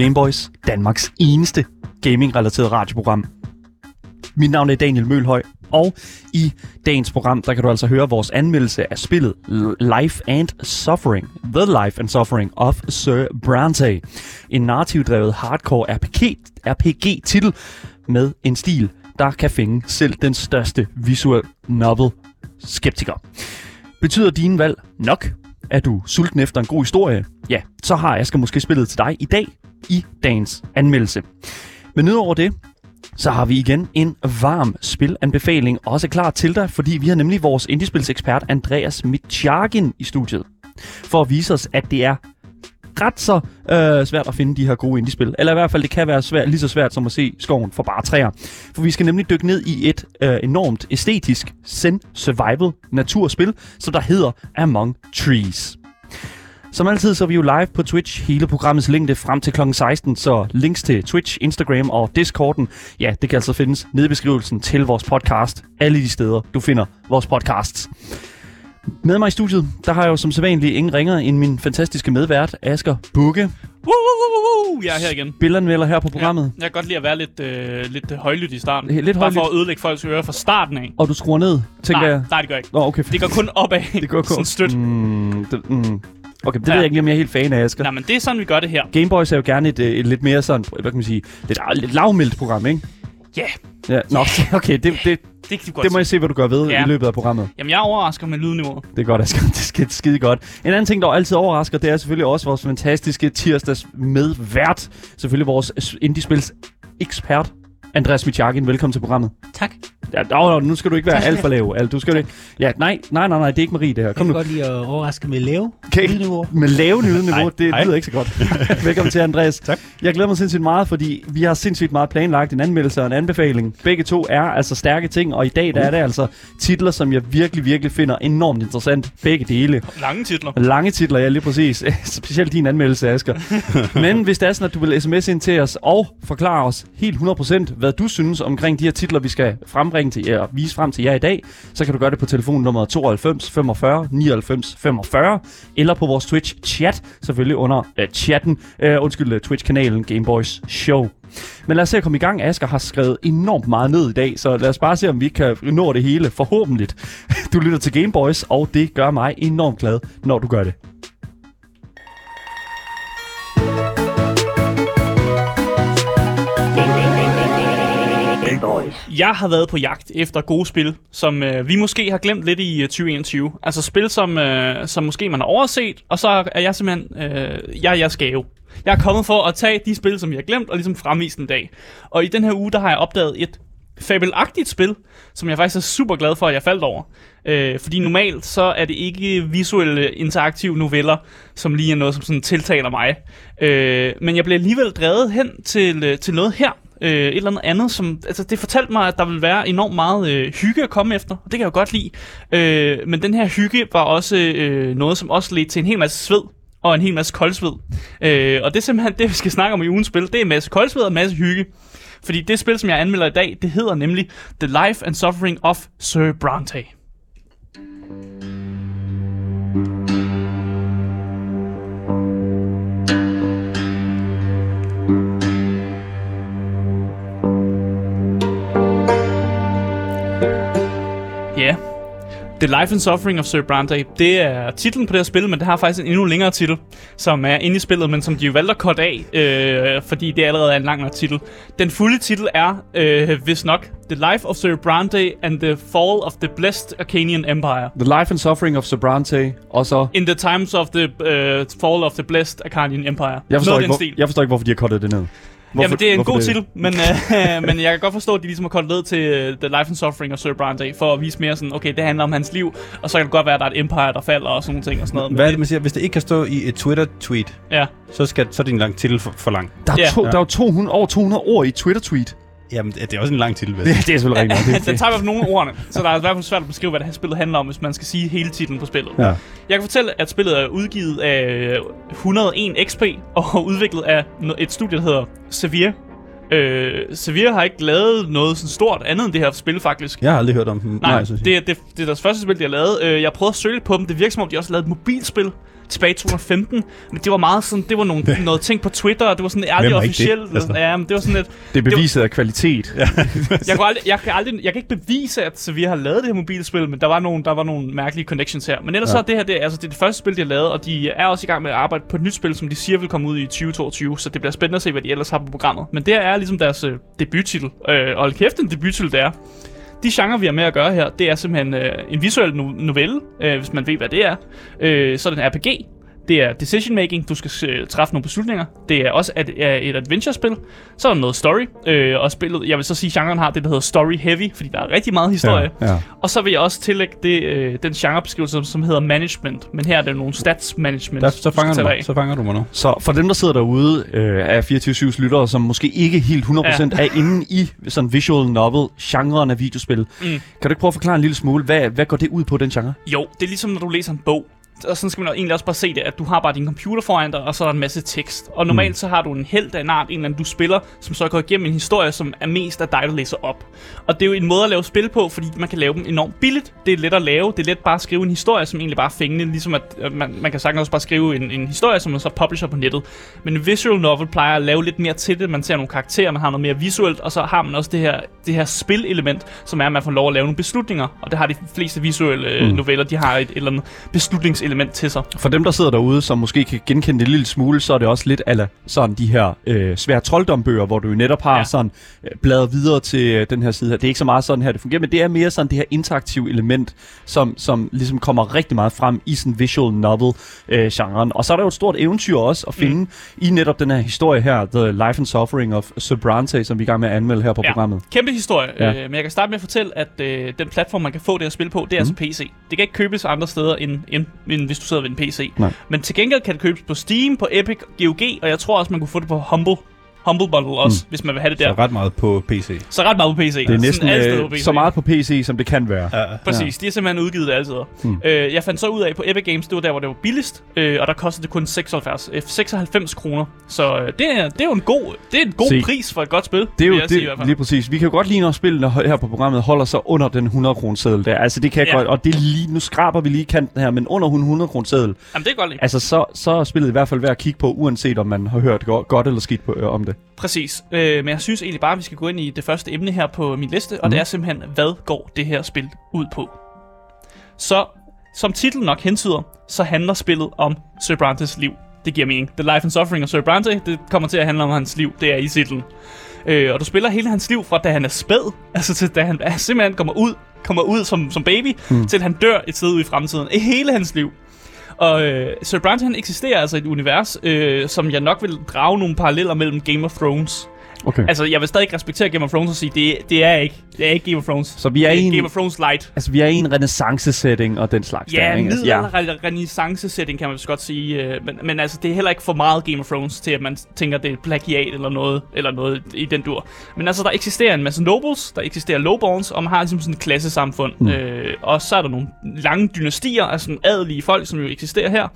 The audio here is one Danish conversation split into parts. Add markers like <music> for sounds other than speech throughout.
Gameboys, Danmarks eneste gaming-relateret radioprogram. Mit navn er Daniel Mølhøj, og i dagens program, der kan du altså høre vores anmeldelse af spillet Life and Suffering. The Life and Suffering of Sir Bronte. En narrativdrevet hardcore RPG, RPG-titel med en stil, der kan fænge selv den største visual novel skeptiker. Betyder dine valg nok? Er du sulten efter en god historie? Ja, så har jeg skal måske spillet til dig i dag i dagens anmeldelse. Men udover det, så har vi igen en varm spilanbefaling også klar til dig, fordi vi har nemlig vores indiespilsekspert Andreas Mitjagin i studiet. For at vise os, at det er ret så øh, svært at finde de her gode indiespil. Eller i hvert fald, det kan være svært, lige så svært som at se skoven for bare træer. For vi skal nemlig dykke ned i et øh, enormt æstetisk zen survival naturspil, som der hedder Among Trees. Som altid så er vi jo live på Twitch, hele programmets længde frem til kl. 16, så links til Twitch, Instagram og Discorden, ja, det kan altså findes nede i beskrivelsen til vores podcast. Alle de steder, du finder vores podcasts. Med mig i studiet, der har jeg jo som sædvanligt ingen ringer end min fantastiske medvært, Asger Bukke. Woo, woo, woo. Jeg er her igen. Billedanmelder her på programmet. Ja, jeg kan godt lide at være lidt, øh, lidt højlydt i starten. Lidt Bare for højlydt. at ødelægge folks ører fra starten af. Og du skruer ned, tænker nej, jeg. nej, det gør jeg ikke. Nå, okay. Det går kun opad. det går <laughs> Sådan stødt. Mm, det, mm. Okay, det ja. Ved jeg ikke, lige, om jeg er helt fan af, Asger. Nej, men det er sådan, vi gør det her. Gameboys er jo gerne et, øh, et lidt mere sådan, hvad kan man sige, lidt, lidt lavmældt program, ikke? Ja, Ja, nå, <laughs> okay, det, det, det kan godt det må jeg se, hvad du gør ved Ja. i løbet af programmet. Jamen, jeg overrasker med lydniveauet. Det er godt, Asger. <laughs> Det skal skide godt. En anden ting, der altid overrasker, det er selvfølgelig også vores fantastiske tirsdags medvært. Selvfølgelig vores indiespils ekspert, Andreas Michakin. Velkommen til programmet. Tak. Ja, nå, nu skal du ikke være alt for lav. Alt. Du skal ikke... Ja, nej, nej, nej, nej, det er ikke Marie, det her. Jeg Kom kan nu. godt lide at overraske med lave Okay. lydniveau. Med lave <laughs> lydniveau, det lyder ikke så godt. <laughs> Velkommen til, Andreas. Tak. Jeg glæder mig sindssygt meget, fordi vi har sindssygt meget planlagt en anmeldelse og en anbefaling. Begge to er altså stærke ting, og i dag der er det altså titler, som jeg virkelig, virkelig finder enormt interessant. Begge dele. Lange titler. Lange titler, ja lige præcis. <laughs> Specielt din anmeldelse, Asger. Men hvis det er sådan, at du vil sms ind til os og forklare os helt 100% hvad du synes omkring de her titler, vi skal frembringe til jer og vise frem til jer i dag, så kan du gøre det på telefonnummer 92 45 99 45 eller på vores Twitch-chat, selvfølgelig under uh, chatten, uh, undskyld, øh, Twitch-kanalen Gameboys Show. Men lad os se at komme i gang. Asger har skrevet enormt meget ned i dag, så lad os bare se, om vi kan nå det hele, forhåbentlig. <laughs> Du lytter til Gameboys, og det gør mig enormt glad, når du gør det. Boys. Jeg har været på jagt efter gode spil, som øh, vi måske har glemt lidt i øh, 2021. Altså spil, som, øh, som måske man har overset, og så er jeg simpelthen, øh, jeg er jeres gave. Jeg er kommet for at tage de spil, som jeg har glemt, og ligesom fremvise en dag. Og i den her uge, der har jeg opdaget et fabelagtigt spil, som jeg faktisk er super glad for, at jeg faldt over. Øh, fordi normalt så er det ikke visuelle interaktive noveller, som lige er noget, som sådan tiltaler mig. Øh, men jeg blev alligevel drevet hen til, øh, til noget her, øh, et eller andet andet, som, altså det fortalte mig, at der ville være enormt meget øh, hygge at komme efter, og det kan jeg jo godt lide. Øh, men den her hygge var også øh, noget, som også ledte til en hel masse sved, og en hel masse koldsved. Øh, og det er simpelthen det, vi skal snakke om i ugens spil. Det er en masse koldsved og en masse hygge. Fordi det spil, som jeg anmelder i dag, det hedder nemlig The Life and Suffering of Sir Bronte. The Life and Suffering of Sir Bronte, det er titlen på det her spil, men det har faktisk en endnu længere titel, som er inde i spillet, men som de jo valgte at korte af, øh, fordi det allerede er en lang nok titel. Den fulde titel er, øh, hvis nok, The Life of Sir Bronte and the Fall of the Blessed Arcanian Empire. The Life and Suffering of Sobrante, og så... In the times of the uh, fall of the blessed Arcanian Empire. Jeg forstår, Noget ikke, hvor, jeg forstår ikke, hvorfor de har kottet det ned. Hvorfor, Jamen, det er en god titel, men, øh, <laughs> men jeg kan godt forstå, at de ligesom har kortet ned til uh, The Life and Suffering of Sir Bronte, for at vise mere sådan, okay, det handler om hans liv, og så kan det godt være, at der er et empire, der falder og sådan nogle ting og sådan noget. Hvad er det, man siger? Hvis det ikke kan stå i et Twitter-tweet, Ja, så, skal, så er din lang titel for, for lang. Der er, Ja. to, der er jo 200, over 200 ord i Twitter-tweet. Jamen, det er også en lang titel, vel? Det, <laughs> det er selvfølgelig rigtigt. nok. den Det, tager i hvert fald nogle af ordene, så der er i hvert fald svært at beskrive, hvad det her spillet handler om, hvis man skal sige hele titlen på spillet. ja. Jeg kan fortælle, at spillet er udgivet af 101 XP og <laughs> udviklet af no- et studie, der hedder Sevier. Øh, Sevilla har ikke lavet noget sådan stort andet end det her spil, faktisk. Jeg har aldrig hørt om dem. Nej, så- det, er- det, det er deres første spil, de har lavet. Øh, jeg prøvede at søge lidt på dem. Det virker som om, de også lavede et mobilspil tilbage i 2015. Men det var meget sådan, det var nogle, <laughs> noget ting på Twitter, og det var sådan ærligt ikke det? officielt. Altså. Ja, men det var sådan lidt... Det er beviset af kvalitet. <laughs> Ja. Jeg, kunne aldrig, jeg, kan aldrig, jeg kan ikke bevise, at Sevilla har lavet det her mobilspil, men der var nogle, der var nogle mærkelige connections her. Men ellers ja. så er det her, det, er- altså, det er det første spil, de har lavet, og de er også i gang med at arbejde på et nyt spil, som de siger vil komme ud i 2022, så det bliver spændende at se, hvad de ellers har på programmet. Men det her er ligesom deres øh, debuttitel, øh, og kæft, en debuttitel det er. De genre, vi har med at gøre her, det er simpelthen øh, en visuel no- novelle, øh, hvis man ved, hvad det er. Øh, så er det en RPG. Det er decision making, du skal øh, træffe nogle beslutninger. Det er også et, er et adventure-spil. Så er der noget story, øh, og spillet, jeg vil så sige, genren har det, der hedder story heavy, fordi der er rigtig meget historie. Ja, ja. Og så vil jeg også tillægge det, øh, den genrebeskrivelse, som, som hedder management. Men her er det nogle stats management. Der, så, fanger du mig. så fanger du mig nu. Så for dem, der sidder derude øh, af 24-7's lyttere, som måske ikke helt 100% ja. er inde i sådan visual novel, genren af videospil, mm. kan du ikke prøve at forklare en lille smule, hvad, hvad går det ud på, den genre? Jo, det er ligesom, når du læser en bog. Og sådan skal man egentlig også bare se det, at du har bare din computer foran dig, og så er der en masse tekst. Og normalt mm. så har du en held af en art, en eller anden du spiller, som så går igennem en historie, som er mest af dig, der læser op. Og det er jo en måde at lave spil på, fordi man kan lave dem enormt billigt. Det er let at lave, det er let bare at skrive en historie, som egentlig bare er fængende. Ligesom at man, man kan sagtens også bare skrive en, en historie, som man så publisher på nettet. Men en visual novel plejer at lave lidt mere til det. Man ser nogle karakterer, man har noget mere visuelt, og så har man også det her, det her spil-element, som er, at man får lov at lave nogle beslutninger. Og det har de fleste visuelle mm. noveller, de har et, et eller andet beslutningselement til sig. For dem, der sidder derude, som måske kan genkende det en lille smule, så er det også lidt ala sådan de her øh, svære trolddombøger, hvor du jo netop har Ja. sådan øh, bladret videre til øh, den her side her. Det er ikke så meget sådan her, det fungerer, men det er mere sådan det her interaktive element, som, som ligesom kommer rigtig meget frem i sådan visual novel øh, genren. Og så er der jo et stort eventyr også at finde mm. i netop den her historie her, The Life and Suffering of Sobrante, som vi er i gang med at anmelde her på Ja. programmet. Kæmpe historie, ja. Ja. øh, men jeg kan starte med at fortælle, at øh, den platform, man kan få det at spille på, det er mm. altså PC. Det kan ikke købes andre steder, end, end, end hvis du sidder ved en PC. Nej. Men til gengæld kan det købes på Steam, på Epic, GOG, og jeg tror også, man kunne få det på Humble. Humble Bundle også, mm. hvis man vil have det Så der. ret meget på PC. Så ret meget på PC. Det er næsten steder på øh, PC. så meget på PC, som det kan være. Ja. Præcis, de har simpelthen udgivet det altid. Mm. Øh, jeg fandt så ud af på Epic Games, det var der, hvor det var billigst, øh, og der kostede det kun 76, øh, 96 kroner. Så øh, det, er, det er jo en god, det er en god Se. pris for et godt spil. Det er jo sige det, fald. lige præcis. Vi kan jo godt lide, når spillene her på programmet holder sig under den 100 kroner seddel der. Altså det kan Ja. godt, og det er lige, nu skraber vi lige kanten her, men under 100 kroner seddel, Jamen, det er godt lide. altså så, så er spillet i hvert fald værd at kigge på, uanset om man har hørt go- godt eller skidt på, øh, om det. Præcis. Øh, men jeg synes egentlig bare, at vi skal gå ind i det første emne her på min liste, og Mhm. det er simpelthen, hvad går det her spil ud på? Så, som titlen nok hentyder, så handler spillet om Sir Brantes liv. Det giver mening. The Life and Suffering of Sir Brante, det kommer til at handle om hans liv. Det er i titlen. Øh, og du spiller hele hans liv fra da han er spæd, <laughs> altså til da han simpelthen kommer ud, kommer ud som, som baby, mm. til han dør et sted ude i fremtiden. Hele hans liv. Og øh, Sir Brant han eksisterer altså i et univers, øh, som jeg nok vil drage nogle paralleller mellem Game of Thrones. Okay. Altså, jeg vil stadig respektere Game of Thrones og sige, det, det er ikke, det er ikke Game of Thrones. så vi er, det er en, Game of Thrones light. altså, vi er i en renaissance-setting og den slags. Ja, der, ikke? Altså, ja. renaissance-setting kan man vist godt sige. øh, Men, men altså, det er heller ikke for meget Game of Thrones til, at man tænker, det er plagiat eller noget, eller noget i den dur. Men altså, der eksisterer en masse nobles, der eksisterer lowborns, og man har ligesom sådan et klassesamfund. Mm. Øh, og så er der nogle lange dynastier, altså sådan adelige folk, som jo eksisterer her.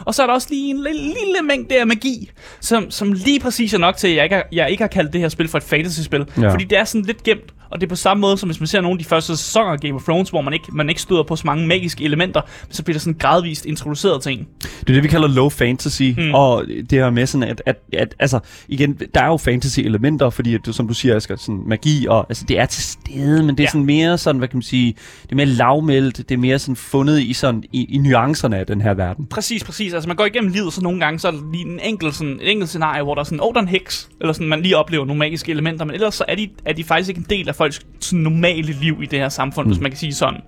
Og så er der også lige en lille, lille mængde af magi, som, som lige præcis er nok til, at jeg ikke, har, jeg ikke har kaldt det her spil for et fantasy-spil. Ja. Fordi det er sådan lidt gemt, og det er på samme måde, som hvis man ser nogle af de første sæsoner af Game of Thrones, hvor man ikke, man ikke støder på så mange magiske elementer, så bliver der sådan gradvist introduceret ting. Det er det, vi kalder low fantasy, mm. og det her med sådan, at, at, at altså, igen, der er jo fantasy-elementer, fordi, at, som du siger, Asger, sådan magi, og altså, det er til stede, men det er Ja. sådan mere sådan, hvad kan man sige, det er mere lavmældt, det er mere sådan fundet i sådan, i, i nuancerne af den her verden. Præcis, præcis. Altså man går igennem livet, så nogle gange, så er der lige en enkelt, sådan, et enkelt scenarie, hvor der er sådan, åh, oh, der er en heks, eller sådan, man lige oplever nogle magiske elementer, men ellers så er de, er de faktisk ikke en del af folks sådan, normale liv i det her samfund, mm. hvis man kan sige sådan.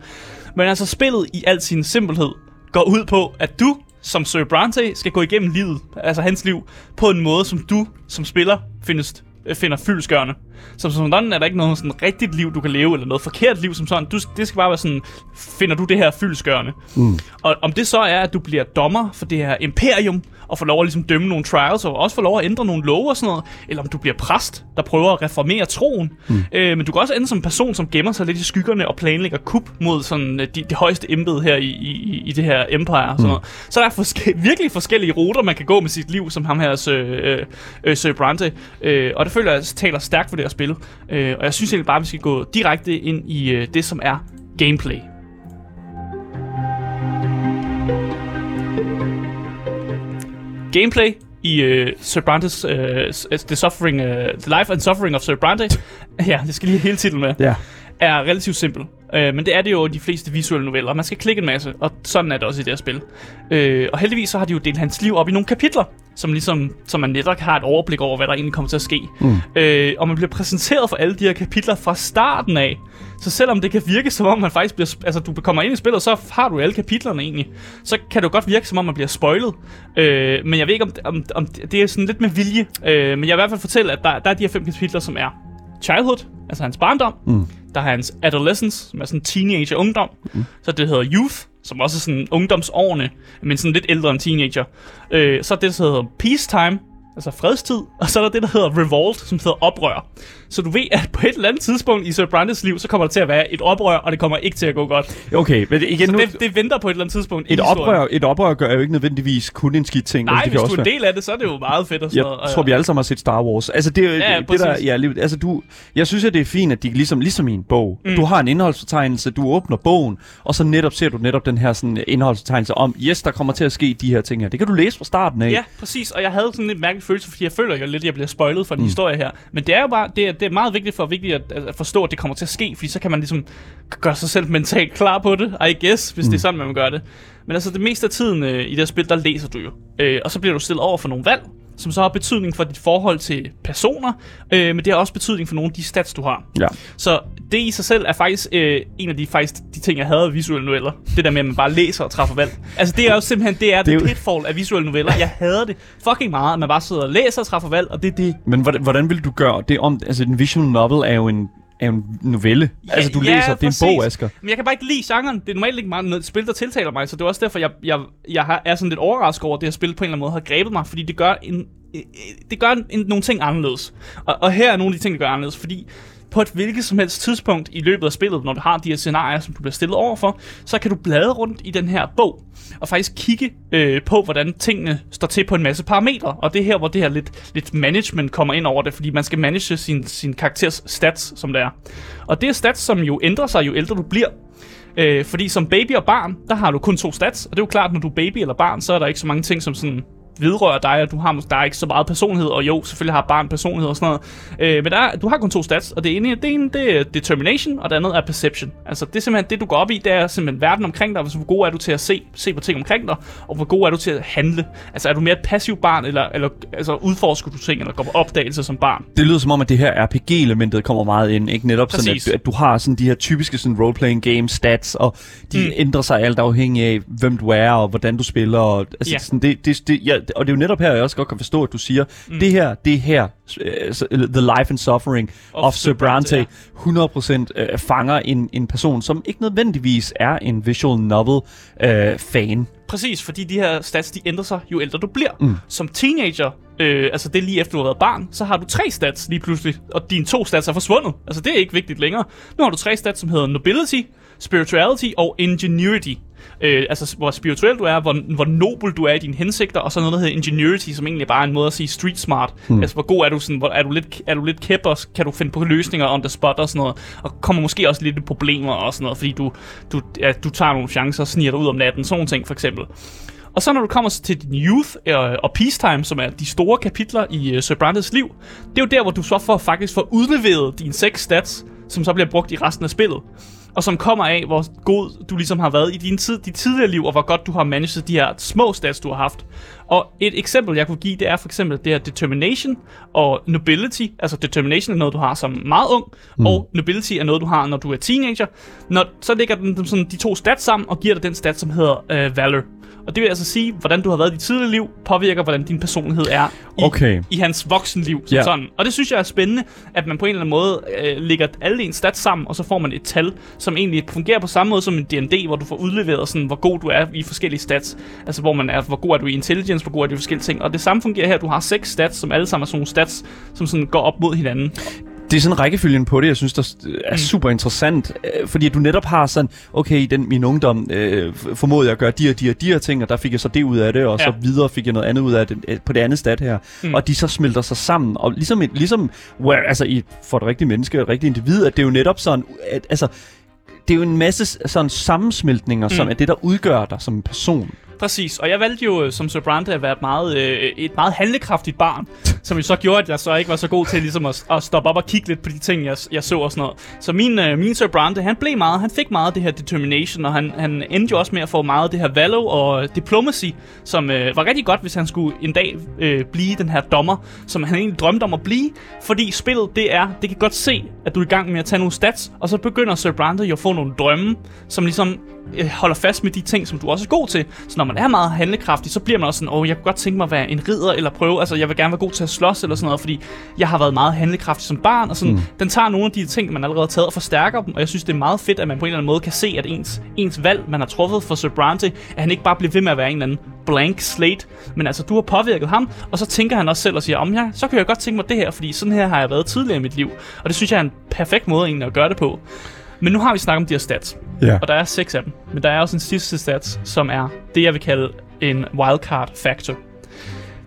Men altså spillet i al sin simpelhed går ud på, at du som Sir Bronte skal gå igennem livet, altså hans liv, på en måde, som du som spiller findes, øh, finder fyldesgørende. Så som sådan er der ikke noget sådan rigtigt liv, du kan leve, eller noget forkert liv som sådan. Du, det skal bare være sådan, finder du det her fyldesgørende. Mm. Og om det så er, at du bliver dommer for det her imperium, og får lov at ligesom dømme nogle trials, og også får lov at ændre nogle love og sådan noget, eller om du bliver præst, der prøver at reformere troen. Mm. Øh, men du kan også ende som en person, som gemmer sig lidt i skyggerne og planlægger kup mod sådan, øh, de, det højeste embede her i, i, i det her empire. Og sådan noget. Så der er forske- <laughs> virkelig forskellige ruter, man kan gå med sit liv, som ham her, Sir, øh, øh, Sir Brante. Øh, og det føler jeg taler stærkt for det her spil. Øh, og jeg synes egentlig bare, at vi skal gå direkte ind i øh, det, som er gameplay. Gameplay i øh, Sir Brantes øh, s- The Suffering, øh, The Life and Suffering of Sir Brante. <laughs> ja, jeg skal lige hele titlen med Ja. er relativt simpel. Øh, men det er det jo i de fleste visuelle noveller. Man skal klikke en masse, og sådan er det også i det her spil. Øh, og heldigvis så har de jo delt hans liv op i nogle kapitler, som ligesom, så man netop har et overblik over, hvad der egentlig kommer til at ske. Mm. Øh, og man bliver præsenteret for alle de her kapitler fra starten af. Så selvom det kan virke som om man faktisk bliver, altså du kommer ind i spillet, så har du alle kapitlerne egentlig, så kan det godt virke som om man bliver spoilet. Øh, men jeg ved ikke om, om, om det er sådan lidt med vilje. Øh, men jeg vil i hvert fald fortælle, at der, der er de her fem kapitler, som er childhood, altså hans barndom. Mm. Der er hans adolescence, som er sådan teenager-ungdom. Mm. Så det hedder youth, som også er sådan ungdomsårene, men sådan lidt ældre end teenager. Øh, så er det, der hedder peacetime, altså fredstid. Og så er der det, der hedder revolt, som hedder oprør. Så du ved, at på et eller andet tidspunkt i Sir Brandes liv, så kommer der til at være et oprør, og det kommer ikke til at gå godt. Okay, men igen Så nu... det, det venter på et eller andet tidspunkt Et oprør, et oprør gør jo ikke nødvendigvis kun en skidt ting. Nej, altså, det hvis du er en del af det, så er det jo meget fedt og sådan Jeg noget. tror, vi alle sammen har set Star Wars. Altså, det, er Ja, det, det der, præcis. ja, altså, du, jeg synes, at det er fint, at de ligesom, ligesom i en bog. Mm. Du har en indholdsfortegnelse, du åbner bogen, og så netop ser du netop den her sådan, indholdsfortegnelse om, yes, der kommer til at ske de her ting her. Det kan du læse fra starten af. Ja, præcis. Og jeg havde sådan en mærkelig følelse, fordi jeg føler jo lidt, at jeg bliver spoilet for den mm. historie her. Men det er jo bare, det er, det er meget vigtigt for vigtigt at, at forstå, at det kommer til at ske, fordi så kan man ligesom gøre sig selv mentalt klar på det, I guess, hvis mm. det er sådan, man gøre det. Men altså, det meste af tiden øh, i det her spil, der læser du jo. Øh, og så bliver du stillet over for nogle valg, som så har betydning for dit forhold til personer, øh, men det har også betydning for nogle af de stats, du har. Ja. Så det i sig selv er faktisk øh, en af de, faktisk, de ting, jeg havde visuelle noveller. Det der med, at man bare læser og træffer valg. Altså det er jo simpelthen, det er Det det jo- pitfall af visuelle noveller. Jeg hader det fucking meget, at man bare sidder og læser og træffer valg, og det er det. Men hvordan, hvordan vil du gøre det om... Altså, en visual novel er jo en, er jo en novelle. Ja, altså, du ja, læser, det er præcis. en bog, Asger. Men jeg kan bare ikke lide genren. Det er normalt ikke meget noget spil, der tiltaler mig, så det er også derfor, jeg, jeg, jeg har, er sådan lidt overrasket over, at det her spil på en eller anden måde har grebet mig, fordi det gør, en, øh, det gør en, en, nogle ting anderledes. Og, og her er nogle af de ting, der gør anderledes, fordi på et hvilket som helst tidspunkt i løbet af spillet, når du har de her scenarier, som du bliver stillet over for, så kan du bladre rundt i den her bog, og faktisk kigge øh, på, hvordan tingene står til på en masse parametre. Og det er her, hvor det her lidt, lidt management kommer ind over det, fordi man skal manage sin, sin karakters stats, som det er. Og det er stats, som jo ændrer sig, jo ældre du bliver. Øh, fordi som baby og barn, der har du kun to stats, og det er jo klart, når du er baby eller barn, så er der ikke så mange ting, som sådan vedrører dig, og du har, der er ikke så meget personlighed, og jo, selvfølgelig har barn personlighed og sådan noget. Øh, men der, er- du har kun to stats, og det ene, det ene det er determination, og det andet er perception. Altså det er simpelthen det, du går op i, det er simpelthen verden omkring dig, altså hvor god er du til at se, se på ting omkring dig, og hvor god er du til at handle. Altså er du mere et passivt barn, eller, eller altså, udforsker du ting, eller går på opdagelse som barn. Det lyder som om, at det her RPG-elementet kommer meget ind, ikke? Netop sådan, Præcis. at, at du har sådan de her typiske sådan role-playing game stats, og de Mm. ændrer sig alt afhængig af, hvem du er, og hvordan du spiller. Og, altså, Ja. sådan, det, det, det, ja, og det er jo netop her, jeg også godt kan forstå, at du siger, mm. det her, det er her, øh, The Life and Suffering of, of Sir Brante, ja. 100% øh, fanger en, en person, som ikke nødvendigvis er en visual novel øh, fan. Præcis, fordi de her stats, de ændrer sig, jo ældre du bliver. Mm. Som teenager, øh, altså det er lige efter du har været barn, så har du tre stats lige pludselig, og dine to stats er forsvundet. Altså det er ikke vigtigt længere. Nu har du tre stats, som hedder Nobility, Spirituality og Ingenuity. Øh, altså hvor spirituel du er, hvor, hvor nobel du er i dine hensigter, og så noget, der hedder Ingenuity, som egentlig bare er en måde at sige street smart. Mm. Altså hvor god er du sådan, hvor er du lidt, er du lidt kæp, og kan du finde på løsninger on the spot og sådan noget, og kommer måske også lidt i problemer og sådan noget, fordi du, du, ja, du tager nogle chancer og sniger dig ud om natten, sådan nogle ting for eksempel. Og så når du kommer til din youth øh, og peacetime, som er de store kapitler i øh, Sir Brandes liv, det er jo der, hvor du så får faktisk får udleveret dine seks stats, som så bliver brugt i resten af spillet. Og som kommer af, hvor god du ligesom har været i din tid, dit tidligere liv, og hvor godt du har managed de her små stats, du har haft. Og et eksempel, jeg kunne give, det er for eksempel det her determination og nobility. Altså determination er noget, du har som meget ung, mm. og nobility er noget, du har, når du er teenager. Når, så lægger den sådan de to stats sammen og giver dig den stat, som hedder øh, valor. Og det vil altså sige, hvordan du har været i dit tidligere liv, påvirker, hvordan din personlighed er i, Okay. i hans voksenliv. Som Ja. sådan. Og det synes jeg er spændende, at man på en eller anden måde øh, lægger alle ens stats sammen, og så får man et tal, som egentlig fungerer på samme måde som en D&D, hvor du får udleveret, sådan, hvor god du er i forskellige stats. Altså hvor man er, hvor god er du i intelligence, hvor god er du i forskellige ting. Og det samme fungerer her, du har seks stats, som alle sammen er sådan nogle stats, som sådan går op mod hinanden. Det er sådan rækkefølgen på det, jeg synes, der er super interessant. øh, Fordi du netop har sådan, okay, i den, min ungdom øh, formåede jeg at gøre de og de og de her ting, og der fik jeg så det ud af det, og ja. så videre fik jeg noget andet ud af det øh, på det andet stat her. Mm. Og de så smelter sig sammen. Og ligesom, et, ligesom where, altså i, for et rigtigt menneske, et rigtigt individ, at det er jo netop sådan, at, altså, det er jo en masse sådan sammensmeltninger, mm. som er det, der udgør dig som person. Præcis, og jeg valgte jo øh, som Sir Brande at være et meget, øh, et meget handlekraftigt barn, som jo så gjorde, at jeg så ikke var så god til ligesom at, at stoppe op og kigge lidt på de ting, jeg, jeg så og sådan noget. Så min, øh, min Sir Brande, han blev meget, han fik meget af det her determination, og han, han endte jo også med at få meget af det her valor og diplomacy, som øh, var rigtig godt, hvis han skulle en dag øh, blive den her dommer, som han egentlig drømte om at blive, fordi spillet, det er, det kan godt se, at du er i gang med at tage nogle stats, og så begynder Sir Brande jo at få nogle drømme, som ligesom holder fast med de ting, som du også er god til. Så når man er meget handlekraftig, så bliver man også sådan, åh, jeg kunne godt tænke mig at være en ridder, eller prøve, altså jeg vil gerne være god til at slås, eller sådan noget, fordi jeg har været meget handlekraftig som barn, og sådan, mm. den tager nogle af de ting, man allerede har taget, og forstærker dem, og jeg synes, det er meget fedt, at man på en eller anden måde kan se, at ens, ens valg, man har truffet for Sir Bronte, at han ikke bare bliver ved med at være en eller anden blank slate, men altså, du har påvirket ham, og så tænker han også selv og siger, om ja, så kan jeg godt tænke mig det her, fordi sådan her har jeg været tidligere i mit liv, og det synes jeg er en perfekt måde egentlig at gøre det på. Men nu har vi snakket om de her stats, Ja. og der er seks af dem. Men der er også en sidste stats, som er det, jeg vil kalde en wildcard factor.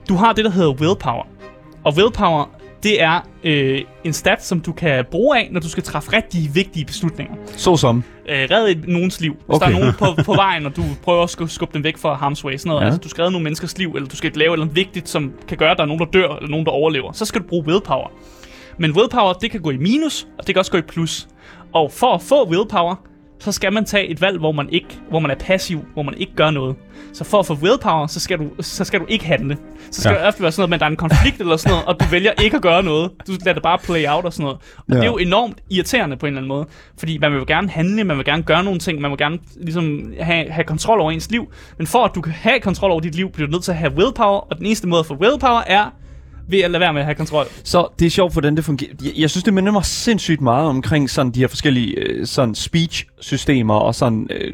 Du har det, der hedder willpower. Og willpower, det er øh, en stat, som du kan bruge af, når du skal træffe rigtig vigtige beslutninger. Så som. Øh, redde et, nogens liv. Hvis Okay. der er nogen på, på <laughs> vejen, og du prøver at skubbe, dem væk fra harm's way, sådan noget. Ja. Altså, du skal redde nogle menneskers liv, eller du skal lave noget vigtigt, som kan gøre, at der er nogen, der dør, eller nogen, der overlever. Så skal du bruge willpower. Men willpower, det kan gå i minus, og det kan også gå i plus. Og for at få willpower, så skal man tage et valg, hvor man ikke, hvor man er passiv, hvor man ikke gør noget. Så for at få willpower, så skal du, så skal du ikke handle. Så skal Ja. det ofte være sådan noget, at der er en konflikt eller sådan noget, og du vælger ikke at gøre noget. Du lader det bare play out og sådan noget. Og Ja. det er jo enormt irriterende på en eller anden måde. Fordi man vil jo gerne handle, man vil gerne gøre nogle ting, man vil gerne ligesom have, have kontrol over ens liv. Men for at du kan have kontrol over dit liv, bliver du nødt til at have willpower, og den eneste måde at få willpower er ved at lade være med at have kontrol. Så det er sjovt, hvordan det fungerer. Jeg, jeg synes, det minder mig sindssygt meget omkring sådan de her forskellige øh, sådan speech-systemer og sådan øh,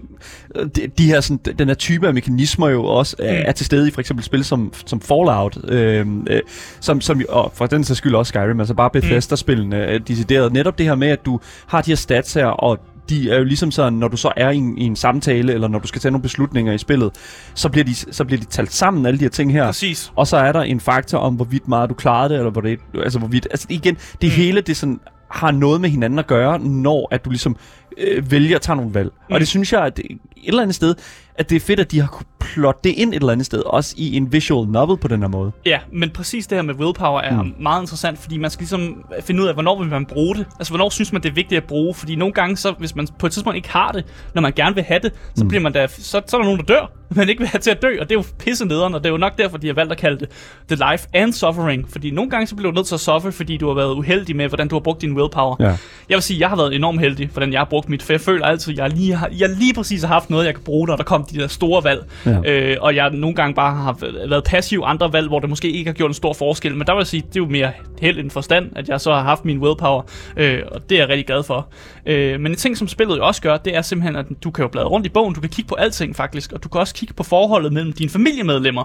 de, de her sådan den her type af mekanismer jo også er, Mm. er til stede i for eksempel spil som, som Fallout, øh, øh, som, som, og for den sags skyld også Skyrim, altså bare Bethesda-spillene er decideret. Netop det her med, at du har de her stats her, og de er jo ligesom sådan, når du så er i en, i en samtale, eller når du skal tage nogle beslutninger i spillet, så bliver de, så bliver de talt sammen, alle de her ting her. Præcis. Og så er der en faktor om, hvorvidt meget du klarede det, eller hvor det, altså hvorvidt, altså igen, det mm. hele, det sådan, har noget med hinanden at gøre, når at du ligesom øh, vælger at tage nogle valg. Mm. Og det synes jeg, at et eller andet sted, at det er fedt, at de har kunne plotte det ind et eller andet sted, også i en visual novel på den her måde. Ja, men præcis det her med willpower er Mm. meget interessant, fordi man skal ligesom finde ud af, hvornår vil man bruge det. Altså, hvornår synes man, det er vigtigt at bruge? Fordi nogle gange, så, hvis man på et tidspunkt ikke har det, når man gerne vil have det, så, Mm. bliver man da, så, så er der nogen, der dør, <laughs> man ikke vil have til at dø, og det er jo pisse nederen, og det er jo nok derfor, de har valgt at kalde det The Life and Suffering. Fordi nogle gange, så bliver du nødt til at suffer, fordi du har været uheldig med, hvordan du har brugt din willpower. Ja. Jeg vil sige, jeg har været enormt heldig, hvordan jeg har brugt mit, for jeg føler altid, jeg lige, har, jeg lige præcis har haft noget, jeg kan bruge, når der kom de der store valg. Ja. Øh, og jeg nogle gange bare har været passiv andre valg, hvor det måske ikke har gjort en stor forskel. Men der vil jeg sige, det er jo mere held end forstand, at jeg så har haft min willpower, øh, og det er jeg rigtig glad for. Øh, men en ting, som spillet jo også gør, det er simpelthen, at du kan jo bladre rundt i bogen, du kan kigge på alting faktisk, og du kan også kigge på forholdet mellem dine familiemedlemmer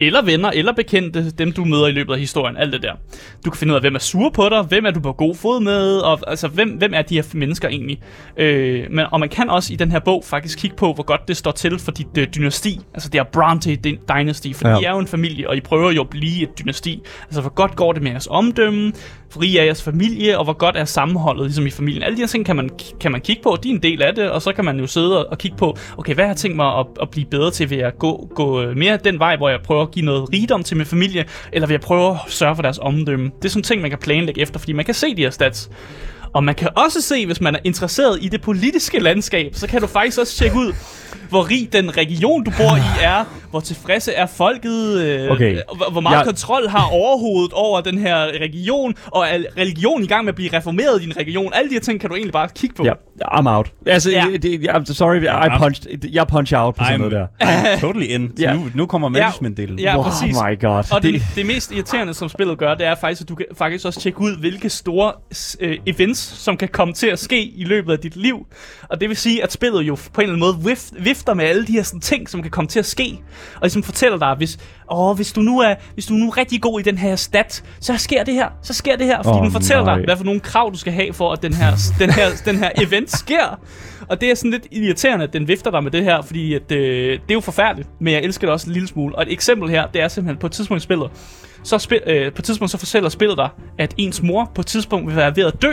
eller venner, eller bekendte, dem du møder i løbet af historien, alt det der. Du kan finde ud af, hvem er sur på dig, hvem er du på god fod med, og altså, hvem, hvem er de her mennesker egentlig. Øh, men, og man kan også i den her bog faktisk kigge på, hvor godt det står til for dit øh, dynasti, altså det er Bronte Dy- Dynasty, for ja. I er jo en familie, og I prøver jo at blive et dynasti. Altså, hvor godt går det med jeres omdømme, fri er jeres familie, og hvor godt er sammenholdet ligesom i familien. Alle de her ting kan man, kan man kigge på, de er en del af det, og så kan man jo sidde og, og kigge på, okay, hvad har jeg tænkt mig at, at blive bedre til? Vil jeg gå, gå øh, mere den vej, hvor jeg prøver at give noget rigdom til min familie, eller vil jeg prøve at sørge for deres omdømme? Det er sådan ting, man kan planlægge efter, fordi man kan se de her stats. Og man kan også se, hvis man er interesseret i det politiske landskab, så kan du faktisk også tjekke ud, hvor rig den region, du bor i er, hvor tilfredse er folket, øh, Okay. hvor, hvor meget Jeg- kontrol har overhovedet over den her region, og er religion i gang med at blive reformeret i din region. Alle de her ting kan du egentlig bare kigge på. Ja. I'm out. Altså, Ja. ja. det, I'm sorry, I punched, jeg punch out på sådan I'm, noget der. I'm <laughs> totally in. Ja. Nu, nu kommer management-delen. Ja, oh præcis. my god. Og det, det mest irriterende, som spillet gør, det er faktisk, at du kan faktisk også tjekke ud, hvilke store øh, events, som kan komme til at ske i løbet af dit liv. Og det vil sige, at spillet jo på en eller anden måde vif, vifter med alle de her sådan, ting, som kan komme til at ske. Og ligesom fortæller dig, hvis, åh, hvis, du nu er, hvis du nu er rigtig god i den her stat, så sker det her, så sker det her. Fordi Åh, den fortæller nej. dig, hvad for nogle krav, du skal have for, at den her, den her, den her event sker. Og det er sådan lidt irriterende, at den vifter dig med det her, fordi at, øh, det er jo forfærdeligt, men jeg elsker det også en lille smule. Og et eksempel her, det er simpelthen på et tidspunkt i spillet, så spil, øh, på et tidspunkt så fortæller spillet dig, at ens mor på et tidspunkt vil være ved at dø,